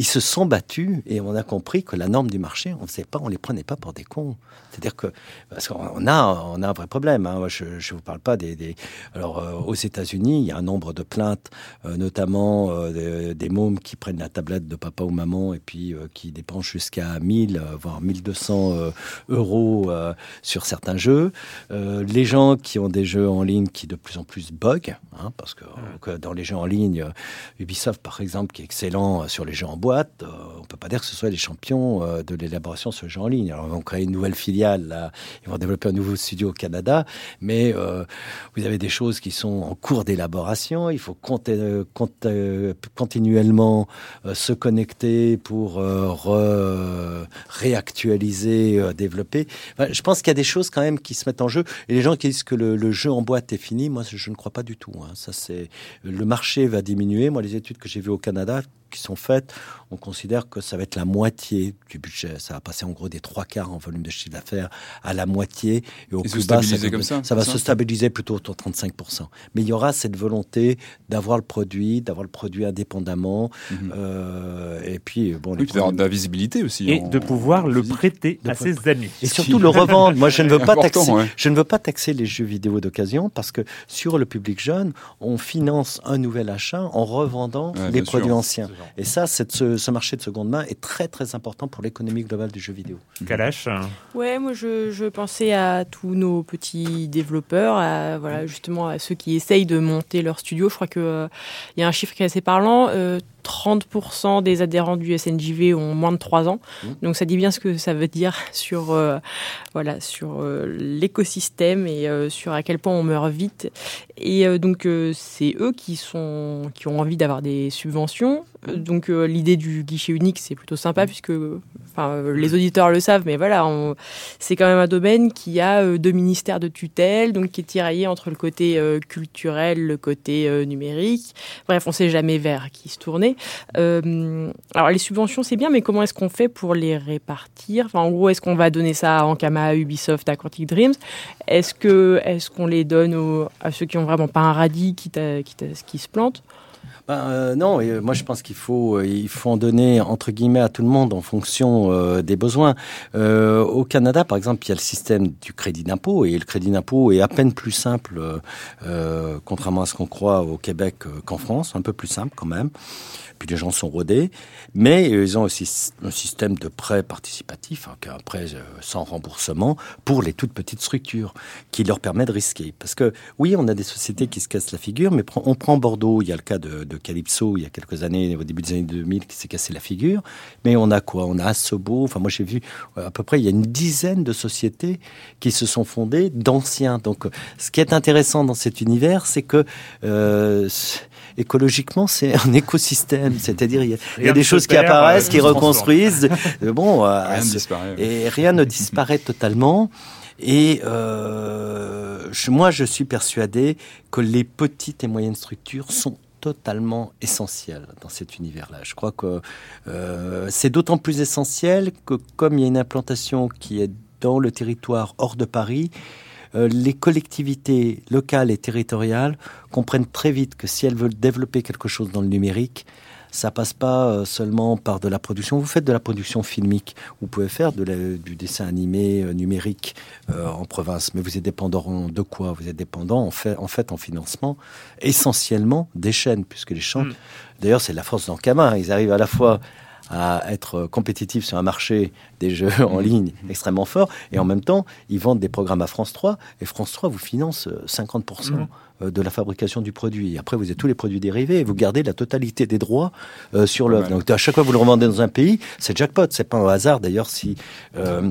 ils se sont battus et on a compris que la norme du marché, on ne sait pas, on les prenait pas pour des cons. C'est-à-dire que parce qu'on a, on a un vrai problème. Hein. Je ne vous parle pas des. des... Alors euh, aux États-Unis, il y a un nombre de plaintes, euh, notamment euh, des, mômes qui prennent la tablette de papa ou maman et puis qui dépensent jusqu'à 1000 voire 1200 euros sur certains jeux. les gens qui ont des jeux en ligne qui de plus en plus bug, hein, parce que, que, dans les jeux en ligne, Ubisoft par exemple, qui est excellent sur les jeux en boîte, on peut pas dire que ce soit les champions de l'élaboration de ce jeu en ligne. Alors on crée une nouvelle filière Là, ils vont développer un nouveau studio au Canada, mais euh, vous avez des choses qui sont en cours d'élaboration. Il faut euh, euh, continuellement se connecter pour réactualiser, développer. je pense qu'il y a des choses quand même qui se mettent en jeu. Et les gens qui disent que le, jeu en boîte est fini, moi, je ne crois pas du tout. Hein. Ça, c'est le marché va diminuer. Moi, les études que j'ai vues au Canada qui sont faites, on considère que ça va être la moitié du budget. Ça va passer en gros des trois quarts en volume de chiffre d'affaires à la moitié. Et au plus bas, ça, va se stabiliser plutôt autour de 35%. Mais il y aura cette volonté d'avoir le produit, d'avoir le produit indépendamment. Mhm. euh, et puis, bon, oui, d'avoir de la visibilité aussi. Et de pouvoir le prêter à ses amis. Et surtout le revendre. Moi, je ne veux pas taxer, je ne veux pas taxer les jeux vidéo d'occasion parce que sur le public jeune, on finance un nouvel achat en revendant les produits anciens. Et ça, ce, ce, marché de seconde main est très très important pour l'économie globale du jeu vidéo. Kalash Ouais, moi je, je, pensais à tous nos petits développeurs, à, voilà, justement à ceux qui essayent de monter leur studio. Je crois qu'il euh, il y a un chiffre qui est assez parlant. Euh, 30% des adhérents du SNJV ont moins de 3 ans. Mmh. Donc ça dit bien ce que ça veut dire (laughs) sur, euh, voilà, sur euh, l'écosystème et euh, sur à quel point on meurt vite. Et donc c'est eux qui, sont, qui ont envie d'avoir des subventions. Donc l'idée du guichet unique, c'est plutôt sympa puisque les auditeurs le savent, mais voilà, c'est quand même un domaine qui a deux ministères de tutelle, donc qui est tiraillé entre le côté culturel, le côté numérique. Bref, on sait jamais vers qui se tourner. Euh, alors les subventions c'est bien, mais comment est-ce qu'on fait pour les répartir? En gros, est-ce qu'on va donner ça à Ankama, à Ubisoft, à Quantic Dreams? Est-ce que est-ce qu'on les donne à ceux qui ont vraiment pas un radis qui, qui, qui se plantent? Ben, euh, non, et, moi je pense qu'il faut, euh, il faut en donner entre guillemets à tout le monde en fonction des besoins. au Canada, par exemple, il y a le système du crédit d'impôt et le crédit d'impôt est à peine plus simple, contrairement à ce qu'on croit au Québec qu'en France, un peu plus simple quand même puis les gens sont rodés, mais ils ont aussi un système de prêt participatif, hein, un prêt euh, sans remboursement pour les toutes petites structures, qui leur permet de risquer. Parce que oui, on a des sociétés qui se cassent la figure, mais on prend Bordeaux, il y a le cas de de, Calypso il y a quelques années, au début des années 2000, qui s'est cassé la figure. Mais on a quoi? On a Asobo. Enfin, moi, j'ai vu à peu près, il y a une dizaine de sociétés qui se sont fondées d'anciens. Donc, ce qui est intéressant dans cet univers, c'est que euh, écologiquement, c'est un (laughs) écosystème. C'est-à-dire, il y a, des choses qui apparaissent, qui reconstruisent. (laughs) bon, rien et rien ne disparaît totalement. Et euh, moi, je suis persuadé que les petites et moyennes structures sont totalement essentielles dans cet univers-là. Je crois que euh, c'est d'autant plus essentiel que comme il y a une implantation qui est dans le territoire hors de Paris, euh, les collectivités locales et territoriales comprennent très vite que si elles veulent développer quelque chose dans le numérique, ça passe pas euh, seulement par de la production. Vous faites de la production filmique, vous pouvez faire de du dessin animé euh, numérique euh, en province, mais vous êtes dépendant de quoi? Vous êtes dépendant en fait, en fait en financement essentiellement des chaînes, puisque les chaînes, mm. d'ailleurs c'est la force d'Ankama, ils arrivent à la fois à être compétitifs sur un marché des jeux (laughs) en mm. ligne extrêmement fort, et en même temps, ils vendent des programmes à France 3, et France 3 vous finance 50% euh, de la fabrication du produit. Après, vous avez tous les produits dérivés et vous gardez la totalité des droits euh, sur l'œuvre. Donc, à chaque fois que vous le revendez dans un pays, c'est jackpot. C'est pas un hasard d'ailleurs si euh,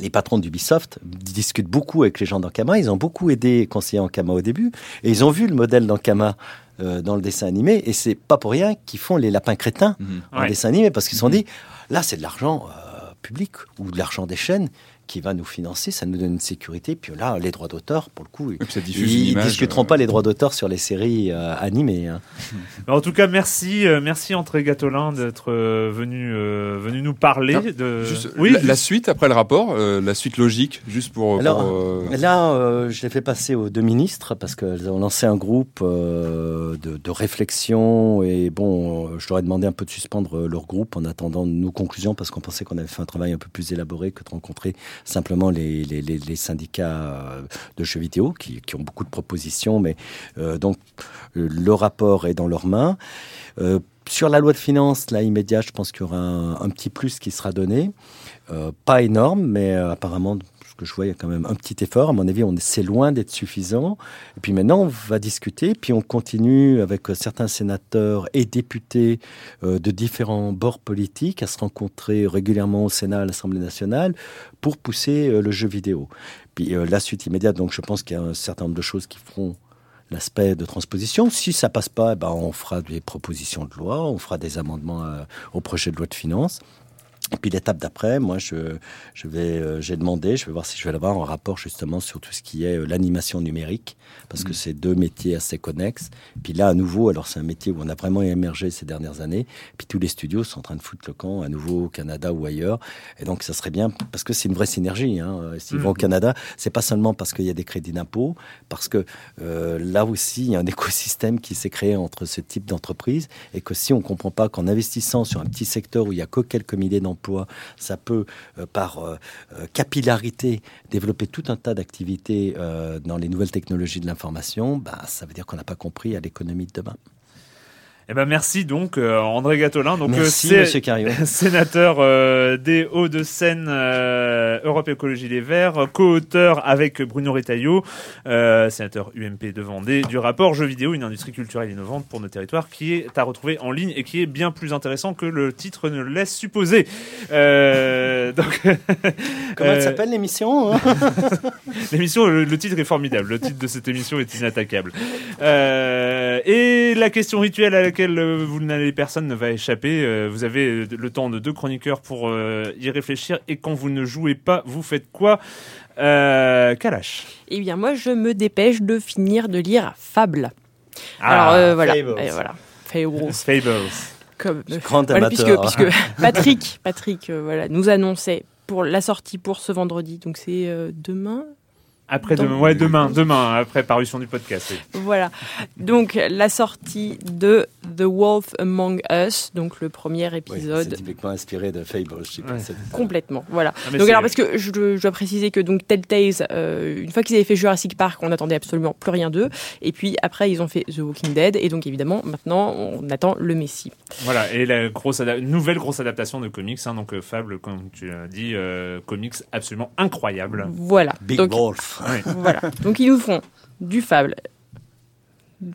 les patrons d'Ubisoft discutent beaucoup avec les gens d'Ankama. Ils ont beaucoup aidé conseiller Ankama au début et ils ont vu le modèle d'Ankama dans le dessin animé et c'est pas pour rien qu'ils font les lapins crétins mhm. en dessin animé parce qu'ils se sont dit là c'est de l'argent public ou de l'argent des chaînes qui va nous financer, ça nous donne une sécurité. Puis là, les droits d'auteur, pour le coup, ils ne discuteront pas les droits d'auteur sur les séries euh, animées. Hein. (laughs) En tout cas, merci, euh, merci André Gatolin d'être euh, venu, venu nous parler de. oui, la, suite après le rapport, la suite logique, juste pour. Alors, là, je l'ai fait passer aux deux ministres parce qu'elles ont lancé un groupe de, de, réflexion et bon, je leur ai demandé un peu de suspendre leur groupe en attendant nos conclusions parce qu'on pensait qu'on avait fait un travail un peu plus élaboré que de rencontrer simplement les, les, syndicats euh, de jeux vidéo qui, ont beaucoup de propositions, mais euh, donc le rapport est dans leurs mains. Euh, sur la loi de finances, là, immédiat, je pense qu'il y aura un, petit plus qui sera donné. pas énorme, mais apparemment que je vois, il y a quand même un petit effort. À mon avis, on c'est loin d'être suffisant. Et puis maintenant, on va discuter, puis on continue avec certains sénateurs et députés euh, de différents bords politiques à se rencontrer régulièrement au Sénat, à l'Assemblée nationale, pour pousser euh, le jeu vidéo. Puis euh, la suite immédiate, donc je pense qu'il y a un certain nombre de choses qui feront l'aspect de transposition. Si ça passe pas, eh ben on fera des propositions de loi, on fera des amendements au projet de loi de finances. Et puis l'étape d'après, moi, je, je vais, euh, j'ai demandé, je vais voir si je vais avoir un rapport justement sur tout ce qui est euh, l'animation numérique, parce que mm. c'est deux métiers assez connexes. Puis là, à nouveau, alors c'est un métier où on a vraiment émergé ces dernières années. Puis tous les studios sont en train de foutre le camp à nouveau au Canada ou ailleurs. Et donc, ça serait bien parce que c'est une vraie synergie. Hein. S'ils vont au mm. Canada, c'est pas seulement parce qu'il y a des crédits d'impôt, parce que euh, là aussi, il y a un (laughs) écosystème qui s'est créé entre ce type d'entreprise et que si on comprend pas qu'en investissant sur un petit secteur où il y a que quelques milliers d'emplois ça peut, euh, par euh, euh, capillarité, développer tout un tas d'activités dans les nouvelles technologies de l'information, bah, ça veut dire qu'on n'a pas compris à l'économie de demain. Eh ben merci donc euh, André Gatolin, donc merci, (laughs) sénateur euh, des Hauts-de-Seine, euh, Europe Écologie Les Verts, co-auteur avec Bruno Retailleau, sénateur UMP de Vendée, du rapport Jeux vidéo, une industrie culturelle innovante pour nos territoires, qui est à retrouver en ligne et qui est bien plus intéressant que le titre ne le laisse supposer. (laughs) donc, Comment elle s'appelle l'émission hein (laughs) L'émission, le, le, titre est formidable. Le titre de cette émission est inattaquable. et la question rituelle à laquelle euh, vous n'allez personne ne va échapper. Euh, vous avez le temps de deux chroniqueurs pour euh, y réfléchir. Et quand vous ne jouez pas, vous faites quoi Kalash? Eh bien, moi, je me dépêche de finir de lire Fable. Ah, Alors, voilà. voilà. Fables. Fables. Comme, puisque, puisque, (laughs) Patrick, Patrick voilà, nous annonçait pour la sortie pour ce vendredi, donc c'est demain, après demain, ouais, demain, demain, après parution du podcast. Voilà. Donc la sortie de The Wolf Among Us, donc le premier épisode. c'est typiquement inspiré de Fable, je sais pas. Complètement, voilà. Ah, donc alors parce que je, dois préciser que donc Telltale, euh, une fois qu'ils avaient fait Jurassic Park, on n'attendait absolument plus rien d'eux. Et puis après ils ont fait The Walking Dead, et donc évidemment maintenant on attend le Messi. Voilà. Et la grosse nouvelle grosse adaptation de comics, hein, donc euh, Fable, comme tu as dit, euh, comics absolument incroyable. Voilà. Big Wolf. (laughs) Voilà. Donc ils nous font du Fable,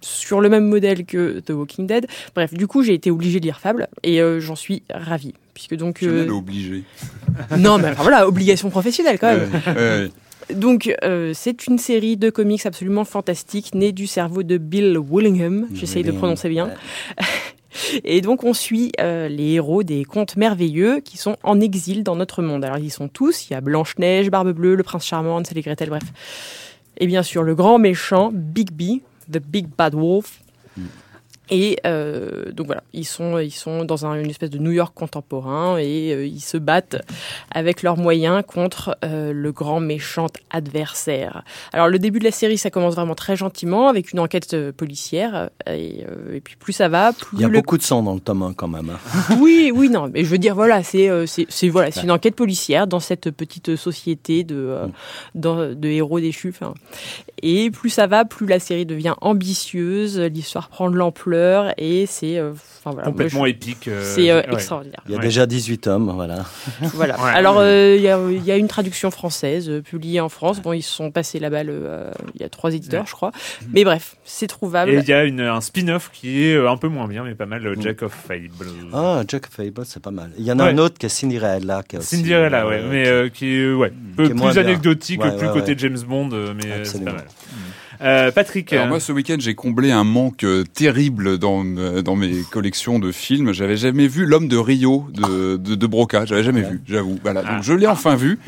sur le même modèle que The Walking Dead. Bref, du coup, j'ai été obligée de lire Fable et euh, j'en suis ravie. Puisque donc. Euh, obligé. (laughs) non, mais enfin, voilà, obligation professionnelle quand même. Ouais, ouais, ouais. Donc, euh, c'est une série de comics absolument fantastique, née du cerveau de Bill Willingham. J'essaye de prononcer bien. (laughs) Et donc, on suit euh, les héros des contes merveilleux qui sont en exil dans notre monde. Alors, ils sont tous. Il y a Blanche-Neige, Barbe Bleue, le prince charmant, Hansel et Gretel, bref. Et bien sûr, le grand méchant, Big B, The Big Bad Wolf. Et euh, donc voilà, ils sont, ils sont dans un- une espèce de New York contemporain et euh, ils se battent avec leurs moyens contre euh, le grand méchant adversaire. Alors le début de la série, ça commence vraiment très gentiment avec une enquête policière et, et puis plus ça va, plus Il y a le beaucoup de sang dans le tome 1 quand même. hein. (laughs) oui, oui, non, mais je veux dire, voilà, c'est c'est voilà, c'est une enquête policière dans cette petite société de dans- de héros déchus. Et plus ça va, plus la série devient ambitieuse, l'histoire prend de l'ampleur et c'est euh, enfin, voilà, moi, Complètement je- épique. euh, C'est euh, ouais. extraordinaire. Il y a Ouais. déjà 18 tomes, voilà. (laughs) Voilà. Ouais. Alors euh, il y, a, il y a une traduction française euh, publiée en France. Bon, ils se sont passés la balle. euh, il y a trois éditeurs, Ouais. je crois. Mais bref, c'est trouvable. Et il y a une, un spin-off qui est un peu moins bien, mais pas mal, le Jack of Fable. Ah, Jack Fable, c'est pas mal. Il y en a Ouais. un autre qui est Cinderella. Qui est aussi, Cinderella, euh, ouais, mais qui- euh, qui est ouais, peu qui est plus anecdotique, Ouais, plus ouais, côté ouais. James Bond, mais c'est pas mal. Euh, Patrick, Alors moi, ce week-end, j'ai comblé un manque euh, terrible dans, euh, dans mes collections de films. J'avais jamais vu L'homme de Rio de, de, de Broca. J'avais jamais vu, j'avoue. Voilà. Ah. Donc je l'ai enfin vu.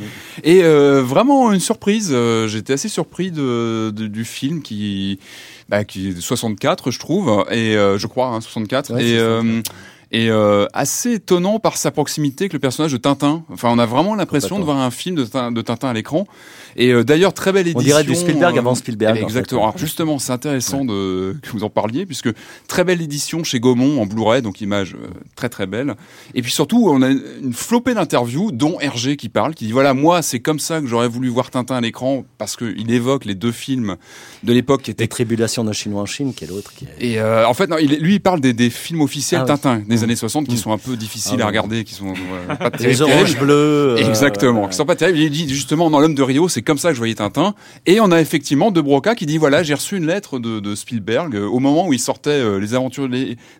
Et euh, vraiment une surprise. J'étais assez surpris de, de- du film qui, bah, qui est de 64, je trouve, et euh, je crois, hein, 64. Ouais, et c'est ça. euh, et euh, assez étonnant par sa proximité avec le personnage de Tintin. Enfin, on a vraiment l'impression de voir un film de, Tin- de Tintin à l'écran. Et euh, d'ailleurs, très belle édition. On dirait du Spielberg euh, avant Spielberg, en Exactement. fait. Alors justement, c'est intéressant de que vous en parliez puisque très belle édition chez Gaumont en Blu-ray, donc image très très belle. Et puis surtout, on a une flopée d'interviews, dont Hergé qui parle, qui dit voilà moi c'est comme ça que j'aurais voulu voir Tintin à l'écran parce qu'il évoque les deux films de l'époque qui étaient Les tribulations d'un Chinois en Chine, qui est l'autre. Qui et en fait, non, il, lui, il parle des, des films officiels Ah oui. Tintin des années 60 qui Mmh. sont un peu difficiles Ah à regarder, qui sont euh, (laughs) pas Les terribles. oranges bleus. euh, Exactement, ouais, qui sont pas terribles. Il dit justement dans l'homme de Rio, c'est comme ça que je voyais Tintin. Et on a effectivement De Broca qui dit voilà, j'ai reçu une lettre de, de Spielberg euh, au moment où il sortait euh, Les Aventures de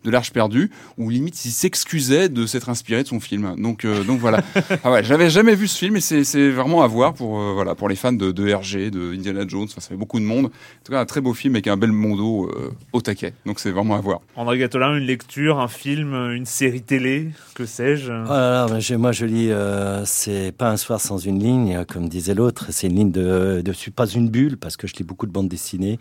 de l'Arche perdue, où limite il s'excusait de s'être inspiré de son film. Donc euh, donc voilà. (laughs) ah ouais, j'avais jamais vu ce film et c'est c'est vraiment à voir pour euh, voilà pour les fans de, de RG, de Indiana Jones. Enfin, ça fait beaucoup de monde. En tout cas, un très beau film avec un bel mondo euh, au taquet. Donc c'est vraiment à voir. André Gatolin, une lecture, un film, une série télé, que sais-je? J'ai- moi je lis, euh, c'est pas un soir sans une ligne, comme disait l'autre, c'est une ligne de, de suis pas une bulle parce que je lis beaucoup de bandes dessinées.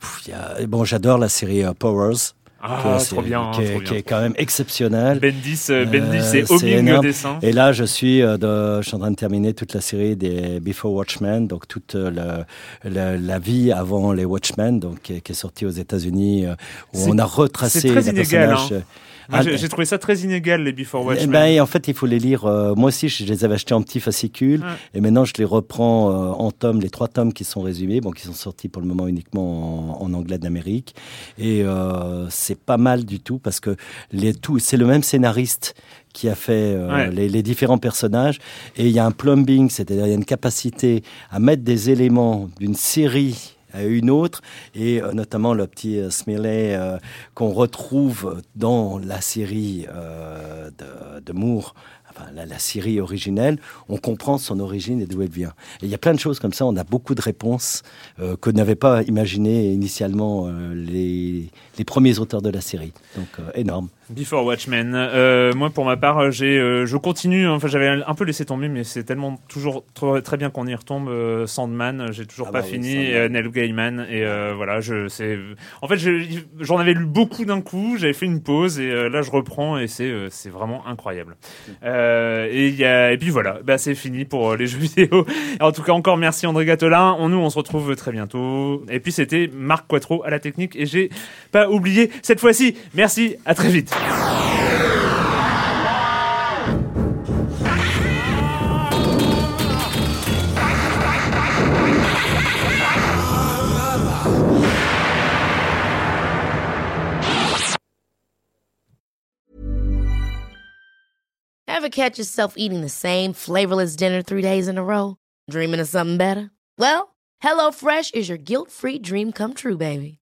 Pff, il y a- et bon, j'adore la série euh, Powers. Ah, qui est- trop bien, qui est, trop qui bien. est quand même exceptionnelle. Bendis, euh, Bendis Euh, et c'est Homing énorme. dessin. Et là, je suis, de, je suis en train de terminer toute la série des Before Watchmen, donc toute le- le- la vie avant les Watchmen, donc qui est, qui est sortie aux États-Unis, où on a retracé les inégal, personnages. hein. Moi, ah, j'ai j'ai trouvé ça très inégal, les Before Watchmen. eh ben, en fait, il faut les lire. euh, moi aussi, je les avais achetés en petits fascicules. Et maintenant, je les reprends euh, en tomes, les trois tomes qui sont résumés, bon, qui sont sortis pour le moment uniquement en, en anglais d'Amérique. Et euh, c'est pas mal du tout parce que les tout, c'est le même scénariste qui a fait euh, Ouais. les, les différents personnages. Et il y a un plumbing, c'est-à-dire il y a une capacité à mettre des éléments d'une série une autre, et euh, notamment le petit euh, Smiley euh, qu'on retrouve dans la série de, Moore, la, la série originelle, on comprend son origine et d'où elle vient. Il y a plein de choses comme ça, on a beaucoup de réponses euh, que n'avaient pas imaginé initialement les, les premiers auteurs de la série. Donc euh, énorme. Before Watchmen. Euh, moi, pour ma part, j'ai, euh, je continue. hein. Enfin, j'avais un peu laissé tomber, mais c'est tellement toujours trop- très bien qu'on y retombe. Euh, Sandman, j'ai toujours Ah pas bah fini. Neil Gaiman et voilà, je c'est. En fait, je- j'en avais lu beaucoup d'un coup. J'avais fait une pause et là, je reprends et c'est c'est vraiment incroyable. Et il y a et puis voilà, bah c'est fini pour les (laughs) jeux vidéo. En tout cas, encore merci André Gattelin. On nous, on se retrouve très bientôt. Et puis c'était Marc Quattro à la technique et j'ai pas oublié cette fois-ci. Merci, à très vite. Ever catch yourself eating the same flavorless dinner three days in a row? Dreaming of something better? Well, HelloFresh is your guilt free dream come true, baby.